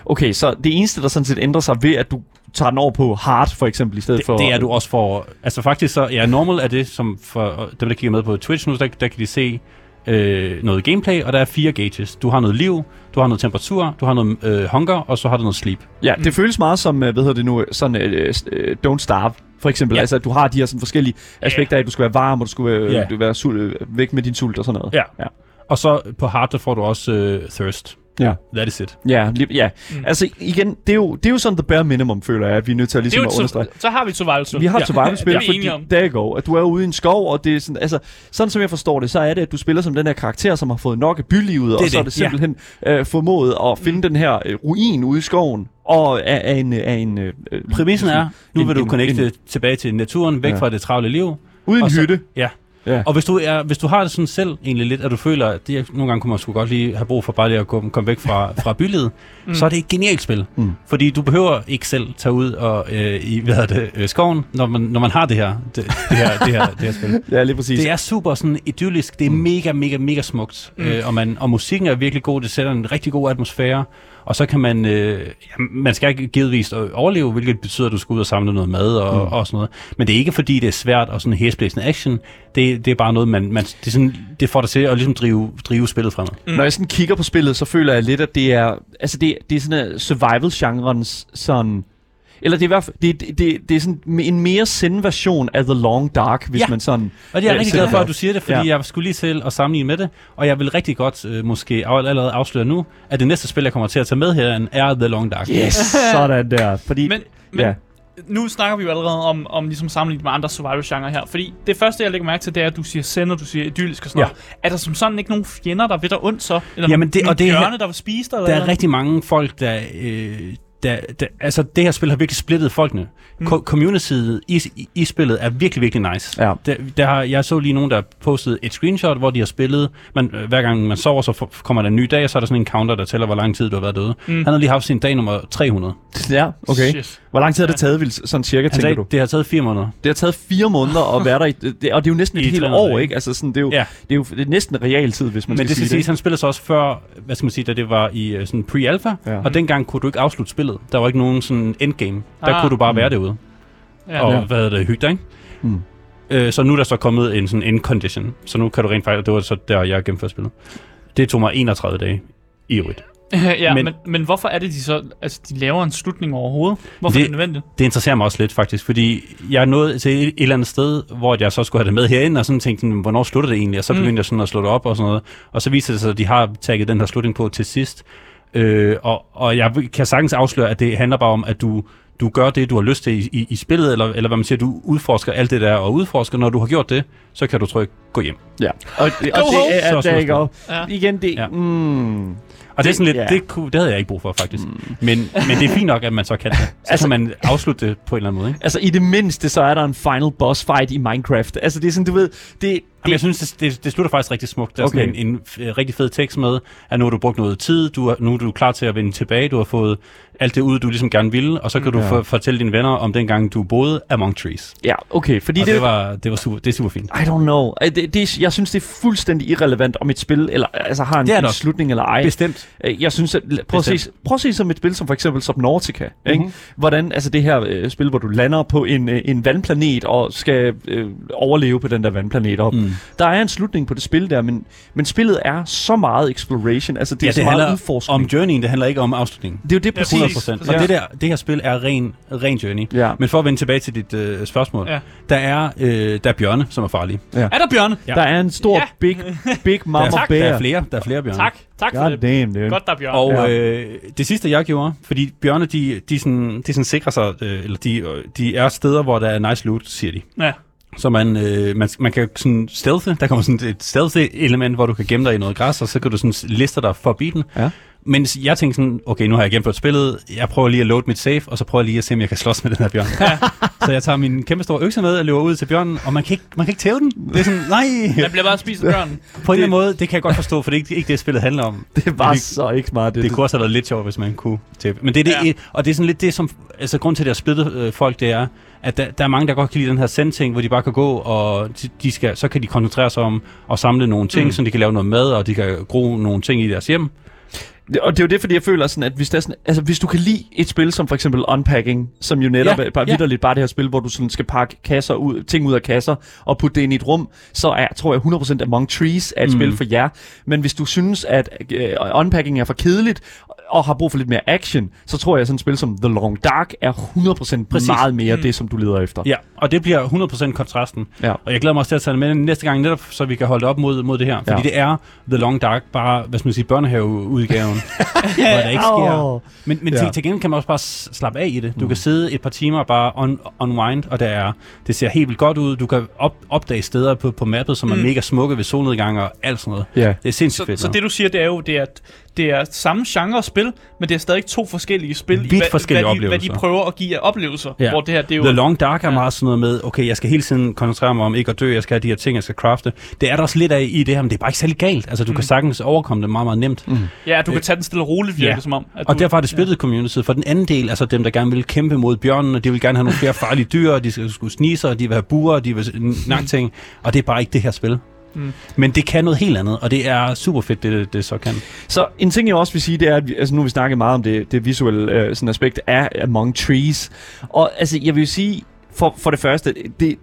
Okay, så det eneste, der sådan set ændrer sig ved, at du tager den over på hard, for eksempel, i stedet Det, for... det er du også for... Altså faktisk så... Ja, normal er det, som for dem, der kigger med på Twitch nu, der, der kan de se øh, noget gameplay, og der er fire gauges. Du har noget liv, du har noget temperatur, du har noget øh, hunger, og så har du noget sleep. Ja, det føles meget som, øh, hvad hedder det nu, sådan uh, Don't Starve, for eksempel. Ja. Altså, at du har de her sådan forskellige aspekter af, at du skal være varm, og du skal være, Ja. du være sul- øh, væk med din sult og sådan noget. Ja. Ja. Og så på hard, der får du også øh, thirst. Ja. That is it. Ja, lige, ja. Mm. altså igen, det er, jo, det er jo sådan the bare minimum, føler jeg, at vi er nødt til at, Det er ligesom jo at understrege. så, så har vi et survival-spil. Vi har et Ja. survival-spil, Det vi fordi der går, at du er ude i en skov, og det er sådan, altså, sådan som jeg forstår det, så er det, at du spiller som den her karakter, som har fået nok af bylivet, og er så er det, det simpelthen øh, formået at finde mm. den her øh, ruin ude i skoven, og af, af en... Af en øh, øh, Præmissen er, nu en- vil du en- connecte en- tilbage til naturen, væk Ja. fra det travle liv. Uden og så- hytte. Ja. Ja. Og hvis du, er, hvis du har det sådan selv egentlig lidt, at du føler, at det, nogle gange kunne man sgu godt lige have brug for bare lige at komme, komme væk fra, <laughs> fra bylivet, mm. så er det et genialt spil. Mm. Fordi du behøver ikke selv tage ud og, øh, i hvad det, øh, skoven, når man, når man har det her, det, det her, det her, det her spil. <laughs> Ja, lige præcis. Det er super sådan idyllisk, det er mega, mega, mega smukt, mm. øh, og, man, og musikken er virkelig god, det sætter en rigtig god atmosfære, og så kan man, øh, ja, man skal ikke givetvis overleve, hvilket betyder, at du skal ud og samle noget mad og, mm. og sådan noget. Men det er ikke fordi, det er svært og sådan hæsblæsende action. Det, det er bare noget, man, man det, er sådan, det får dig til at ligesom drive, drive spillet fremad. Mm. Når jeg sådan kigger på spillet, så føler jeg lidt, at det er, altså det, det er sådan survival-genrens sådan, eller det er i hvert fald, det, det, det, det er sådan en mere send-version af The Long Dark, hvis Ja. man sådan... Og det er jeg øh, rigtig glad for, at du siger det, fordi Ja. jeg skulle lige selv at sammenligne med det, og jeg vil rigtig godt øh, måske allerede afsløre nu, at det næste spil, jeg kommer til at tage med her, er The Long Dark. Yes, <laughs> sådan der. Fordi, Men, men ja. nu snakker vi jo allerede om, om ligesom sammenlignet med andre survival-genre her. Fordi det første, jeg lægger mærke til, det er, at du siger sender, du siger idyllisk og sådan Ja. noget. Er der som sådan ikke nogen fjender, der vil dig ondt så? Eller Jamen, det- nogle og det er- bjørne, der vil spise dig? Eller Der er hvad? rigtig mange folk, der... Øh, der, der, altså, det her spil har virkelig splittet folkene. Mm. Communityet i, i, i spillet er virkelig, virkelig nice. Ja. Der, der har, jeg så lige nogen, der postede et screenshot, hvor de har spillet. Man, øh, hver gang man sover, så for, kommer der en ny dag, og så er der sådan en counter, der tæller, hvor lang tid du har været døde. Mm. Han har lige haft sin dag nummer 300. <laughs> ja, okay. Shit. Hvor lang tid har det taget, vil- sådan cirka, Han tænker sagde, du? det har taget fire måneder. Det har taget fire måneder at være der, i, det, og det er jo næsten et helt 300 år, ikke? Altså sådan, det er jo, Ja. det er jo det er næsten realtid, hvis man Men skal det skal sige siges, han spillede så også før, hvad skal man sige, da det var i uh, sådan pre-alpha, Ja. ja. og dengang kunne du ikke afslutte spillet. Der var ikke nogen sådan endgame. Der Ah. kunne du bare være derude. Ja. og Ja. hvad hedder det, hygge dig, ikke? Mm. Øh, så nu er der så kommet en sådan end condition. Så nu kan du rent faktisk, det var så der, jeg gennemførte spillet. Det tog mig 31 dage i øvrigt. <laughs> ja, men, Men- men, hvorfor er det, de så... Altså, de laver en slutning overhovedet? Hvorfor Det- er det nødvendigt? Det interesserer mig også lidt faktisk, fordi jeg er nået til et, et eller andet sted, hvor jeg så skulle have det med herinde, og sådan tænkte, sådan, hvornår slutter det egentlig? Og så Mm. begyndte jeg sådan at slå det op og sådan noget. Og så viser det sig, at de har tagget den her slutning på til sidst. Øh, og, og jeg kan sagtens afsløre, at det handler bare om, at du, du gør det, du har lyst til i, i, i spillet, eller, eller hvad man siger, du udforsker alt det der, og udforsker. Når du har gjort det, så kan du trykke gå hjem. Ja. Og, det, og det er, Så er der ikke Ja. Igen, det... Ja. Mm, Og det, det er sådan lidt, ja. det, kunne, det havde jeg ikke brug for faktisk. Mm. Men, men det er fint nok, at man så kan det. Så Altså- kan man afslutte det på en eller anden måde. Ikke? altså, i det mindste, så er der en final boss fight i Minecraft. Altså, det er sådan, du ved... Det, Jamen, jeg synes, det, det, det slutter faktisk rigtig smukt. Der er okay. Sådan en, en f- rigtig fed tekst med, at nu har du brugt noget tid, du er, nu er du klar til at vende tilbage, du har fået alt det ud, du ligesom gerne ville, og så kan du Ja. for, fortælle dine venner om dengang, du boede among trees. ja, okay, fordi Og det, det, var, det, var super, det er super fint. I don't know. Øh, Det, det, jeg synes, det er fuldstændig irrelevant, om et spil eller, altså, har en, Det er en slutning eller ej. Bestemt. Øh, Jeg synes, at, prøv, at se, Bestemt. prøv at se som et spil som for eksempel Subnautica. Mm-hmm. Ikke? Hvordan, altså det her øh, spil, hvor du lander på en, øh, en vandplanet og skal øh, overleve på den der vandplanet op. Mm. Der er en slutning på det spil der, men, men spillet er så meget exploration. Altså det er ja, så det meget handler udforskning. om journeyen, det handler ikke om afslutningen. det er jo det Ja, præcis. 100 procent. Ja. Og det, der, det her spil er ren, ren journey. Ja. Men for at vende tilbage til dit øh, spørgsmål, Ja. der, er, øh, der er bjørne, som er farlige. Er der bjørne? Ja. Der er en stor Ja. big, big mama er, bear. der er flere, der er flere bjørne. Tak. Tak for God det. damn, dude. Godt, der er bjørne. Og Ja. ja. øh, det sidste, jeg gjorde, fordi bjørne, de, de, sådan, de sådan sikrer sig, øh, eller de, øh, de er steder, hvor der er nice loot, siger de. Ja. Så man, øh, man, man kan sådan stealthe, der kommer sådan et stealth-element, hvor du kan gemme dig i noget græs, og så kan du sådan liste dig forbi den. Ja. Men jeg tænkte sådan, okay, nu har jeg gennemført spillet, jeg prøver lige at load mit safe, og så prøver jeg lige at se, om jeg kan slås med den her bjørn. <laughs> så jeg tager min kæmpe store økse med og løber ud til bjørnen, og man kan ikke, man kan ikke tæve den. Det er sådan, nej! Jeg bliver bare spist af bjørnen. <laughs> På en eller anden måde, det kan jeg godt forstå, for det er ikke, ikke det, spillet handler om. Det var Men så ikke smart. Det, Det kunne også have været lidt sjovt, hvis man kunne tæppe. Men det er det, Ja. og det er sådan lidt det, som... Altså, grund til, at det har splittet øh, folk, det er, at der, der er mange, der godt kan lide den her send-ting, hvor de bare kan gå, og de, de skal, så kan de koncentrere sig om at samle nogle ting, mm. så de kan lave noget mad, og de kan gro nogle ting i deres hjem. Og det er jo det, fordi jeg føler sådan, at hvis, der er sådan, altså, hvis du kan lide et spil som for eksempel Unpacking, som jo netop Ja, er bare ja. vidderligt bare det her spil, hvor du sådan skal pakke kasser ud, ting ud af kasser og putte det ind i et rum, så er, tror jeg 100% Among Trees er et mm. spil for jer. Men hvis du synes, at øh, Unpacking er for kedeligt og har brug for lidt mere action, så tror jeg, at sådan et spil som The Long Dark er 100% Præcis. Præcis. meget mere mm. det, som du leder efter. Ja, og det bliver 100% kontrasten. Ja. Og jeg glæder mig også til at tage det med næste gang, netop så vi kan holde det op mod, mod det her. Fordi Ja. det er The Long Dark, bare, hvad skal man sige, børnehaveudgaven, <laughs> hvor der ikke sker. Men, men Ja. til, til gengæld kan man også bare slappe af i det. Du kan sidde et par timer og bare on, unwind, og der er, det ser helt vildt godt ud. Du kan op, opdage steder på, på mappet, som er mega smukke ved solnedgang og alt sådan noget. Ja. Det er sindssygt Så, fedt. så nå. det du siger, det er jo, det er, at det er samme genre spil, men det er stadig to forskellige spil. i Vidt hvad, forskellige hvad, de, hvad de oplevelser. prøver at give af oplevelser. Ja. Hvor det her, det er jo... The Long Dark er Ja. meget sådan noget med, okay, jeg skal hele tiden koncentrere mig om ikke at dø, jeg skal have de her ting, jeg skal crafte. Det er der også lidt af i det her, men det er bare ikke særlig galt. Altså, du mm. kan sagtens overkomme det meget, meget nemt. Mm. Ja, du kan tage den stille og roligt, virker Ja. som om. At Og du, derfor er det splittet ja. community. For den anden del, altså dem, der gerne vil kæmpe mod bjørnene, de vil gerne have nogle flere farlige dyr, de skal skulle snige sig, de vil have buer, de vil ting, og det er bare ikke det her spil. Mm. Men det kan noget helt andet, og det er super fedt, det, det, så kan. Så en ting, jeg også vil sige, det er, at vi, altså nu vi snakker meget om det, det visuelle øh, sådan aspekt af Among Trees. Og altså, jeg vil sige, for, for det første, det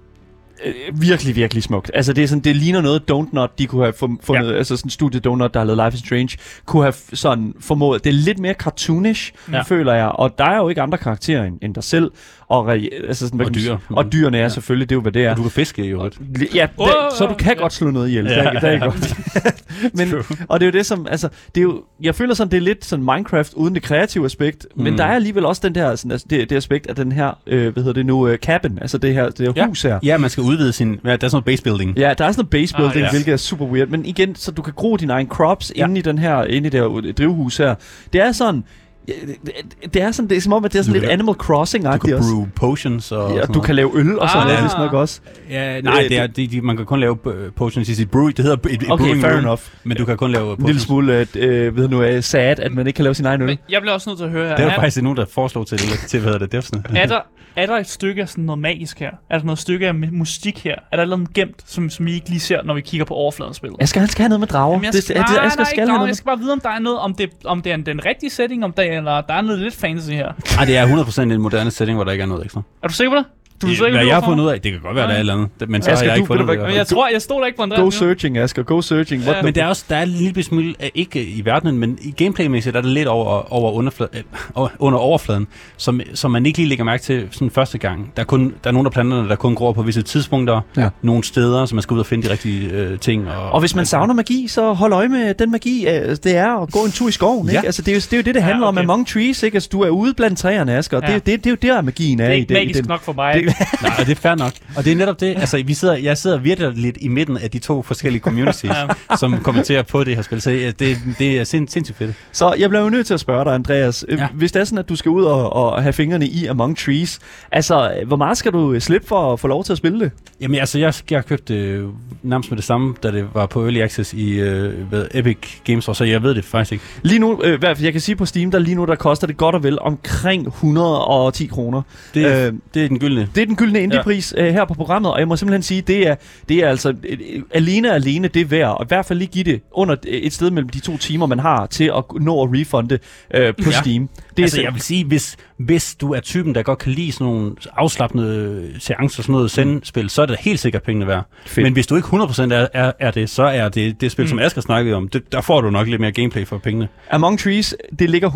er virkelig, virkelig smukt. Altså, det, er sådan, det ligner noget Donut, de kunne have fundet, ja. altså sådan studie Donut, der har lavet Life is Strange, kunne have sådan formået. Det er lidt mere cartoonish, Ja. føler jeg. Og der er jo ikke andre karakterer end, end dig selv. Og, re- altså sådan, Og dyr. Og dyrene er ja. selvfølgelig, det er jo, hvad det er. Og du kan fiske i øvrigt. Ja, oh, så du kan ja. godt slå noget ihjel. Ja. Ja. Det, er, det er godt. <laughs> men, og det er jo det som, altså, det er jo, jeg føler sådan, det er lidt sådan Minecraft uden det kreative aspekt, mm. men der er alligevel også den der, sådan, altså, det, det aspekt af den her, øh, hvad hedder det nu, øh, cabin, altså det her, det her Ja. hus her. Ja, man skal udvide sin... Ja, der er sådan noget base building. Ja, der er sådan noget base building, Ah, ah, ja. ja. hvilket er super weird. Men igen, så du kan gro dine egne crops Ja. ja. inde i den her, inde i det her drivhus her. Det er sådan, ja, det- det er sådan, det er som om, at det er sådan Du lidt kan- Animal Du Crossing-agtigt kan også. brew potions og Ja, du kan lave øl og sådan Ah. noget, nok også. Ja, nej, det er, det, de, man kan kun lave øh, potions i sit brew. Det hedder et, et Okay, brewing fair room, enough. Men du kan kun lave En potions. lille smule, at, øh, ved du nu, er sad, at man ikke kan lave sin egen øl. Men jeg bliver også nødt til at høre her. Det er er, der faktisk nogen, der foreslog til, til hvad hedder det, Defsne. er, der, er der et stykke af sådan noget magisk her? Er der noget stykke af mu- musik her? Er der noget gemt, som, som vi ikke lige ser, når vi kigger på overfladen af spillet? Asger, han skal have noget med drager. Jamen, jeg det, skal, det, det, nej, Asger nej, skal ikke have drager. noget jeg skal bare vide, om der er noget, om det, om er eller der er noget lidt fantasy her. Nej, det er 100% en moderne setting, hvor der ikke er noget ekstra. Er du sikker på det? Du er sikker, Hvad jeg har det? fundet ud af, det kan godt være, der er et eller andet. Men så Asger, har jeg ikke fundet i Men fald. jeg tror, jeg stoler ikke på Andreas Go searching, Asger. Go searching. What Ja. Men der er også der er en lille smule, øh, ikke i verdenen, men i gameplaymæssigt er det lidt over, over underfladen, øh, under overfladen, som, som man ikke lige lægger mærke til sådan første gang. Der er, kun, der er nogle af planterne, der kun gror på visse tidspunkter, Ja. nogle steder, så man skal ud og finde de rigtige øh, ting. Og, Og hvis man savner magi, så hold øje med den magi, øh, det er at gå en tur i skoven. Ja. Ikke? Altså, det, er jo, det er jo det, det handler okay. om Among Trees. Ikke? Altså, du er ude blandt træerne, Asger. og Ja. Det, det, det, er jo der, magien er. Det er i ikke den, i magisk den. nok for mig. Det- <laughs> Nej, og det er fair nok. Og det er netop det, altså vi sidder, jeg sidder virkelig lidt i midten af de to forskellige communities, <laughs> som kommenterer på det her spil, så ja, det, det er sind, sindssygt fedt. Så jeg bliver jo nødt til at spørge dig, Andreas. Ja. Ja. Hvis det er sådan, at du skal ud og, og have fingrene i Among Trees, altså, hvor meget skal du slippe for at få lov til at spille det? Jamen altså, jeg, jeg købte øh, nærmest med det samme, da det var på Early Access i øh, hvad, Epic Games Store, så jeg ved det faktisk ikke. Lige nu, øh, hvad- jeg kan sige på Steam, der lige nu, der koster det godt og vel omkring 110 kroner. Det, Øh, øh, det er den gyldne. Det er den gyldne indie-pris ja. øh, her på programmet, og jeg må simpelthen sige, det er, det er altså øh, alene alene det værd, og i hvert fald lige give det under et sted mellem de to timer, man har til at nå at refunde øh, på Ja. Steam. Det er altså, jeg vil sige, hvis, hvis du er typen, der godt kan lide sådan nogle afslappende seancer, sådan noget sendspil, så er det helt sikkert pengene værd. Fedt. Men hvis du ikke 100% er, er, er det, så er det det spil, mm. som Asger snakkede om, det, der får du nok lidt mere gameplay for pengene. Among Trees, det ligger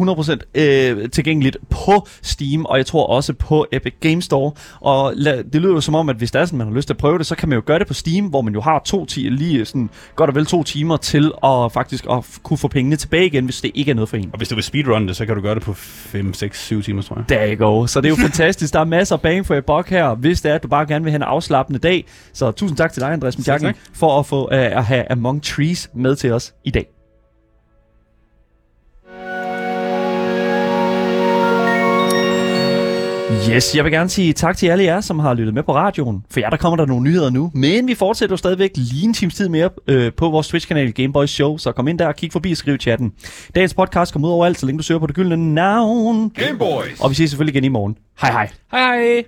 100% øh, tilgængeligt på Steam, og jeg tror også på Epic Game Store. Og la, det lyder jo som om, at hvis der er sådan, man har lyst til at prøve det, så kan man jo gøre det på Steam, hvor man jo har to ti- lige sådan godt og vel to timer til at faktisk at kunne få pengene tilbage igen, hvis det ikke er noget for en. Og hvis du vil speedrun det, så kan du gøre det på 5, 6, 7 timer, tror jeg. Der you go. Så det er jo <laughs> fantastisk. Der er masser af bang for your buck her, hvis det er, at du bare gerne vil have en afslappende dag. Så tusind tak til dig, Andreas Mjakken, for at få uh, at have Among Trees med til os i dag. Yes, jeg vil gerne sige tak til alle jer, som har lyttet med på radioen. For jer, der kommer der nogle nyheder nu. Men vi fortsætter jo stadigvæk lige en times tid mere øh, på vores Twitch-kanal Gameboys Show. Så kom ind der og kig forbi og skriv i chatten. Dagens podcast kommer ud overalt, så længe du søger på det gyldne navn. Game Boys. Og vi ses selvfølgelig igen i morgen. Hej hej. Hej hej.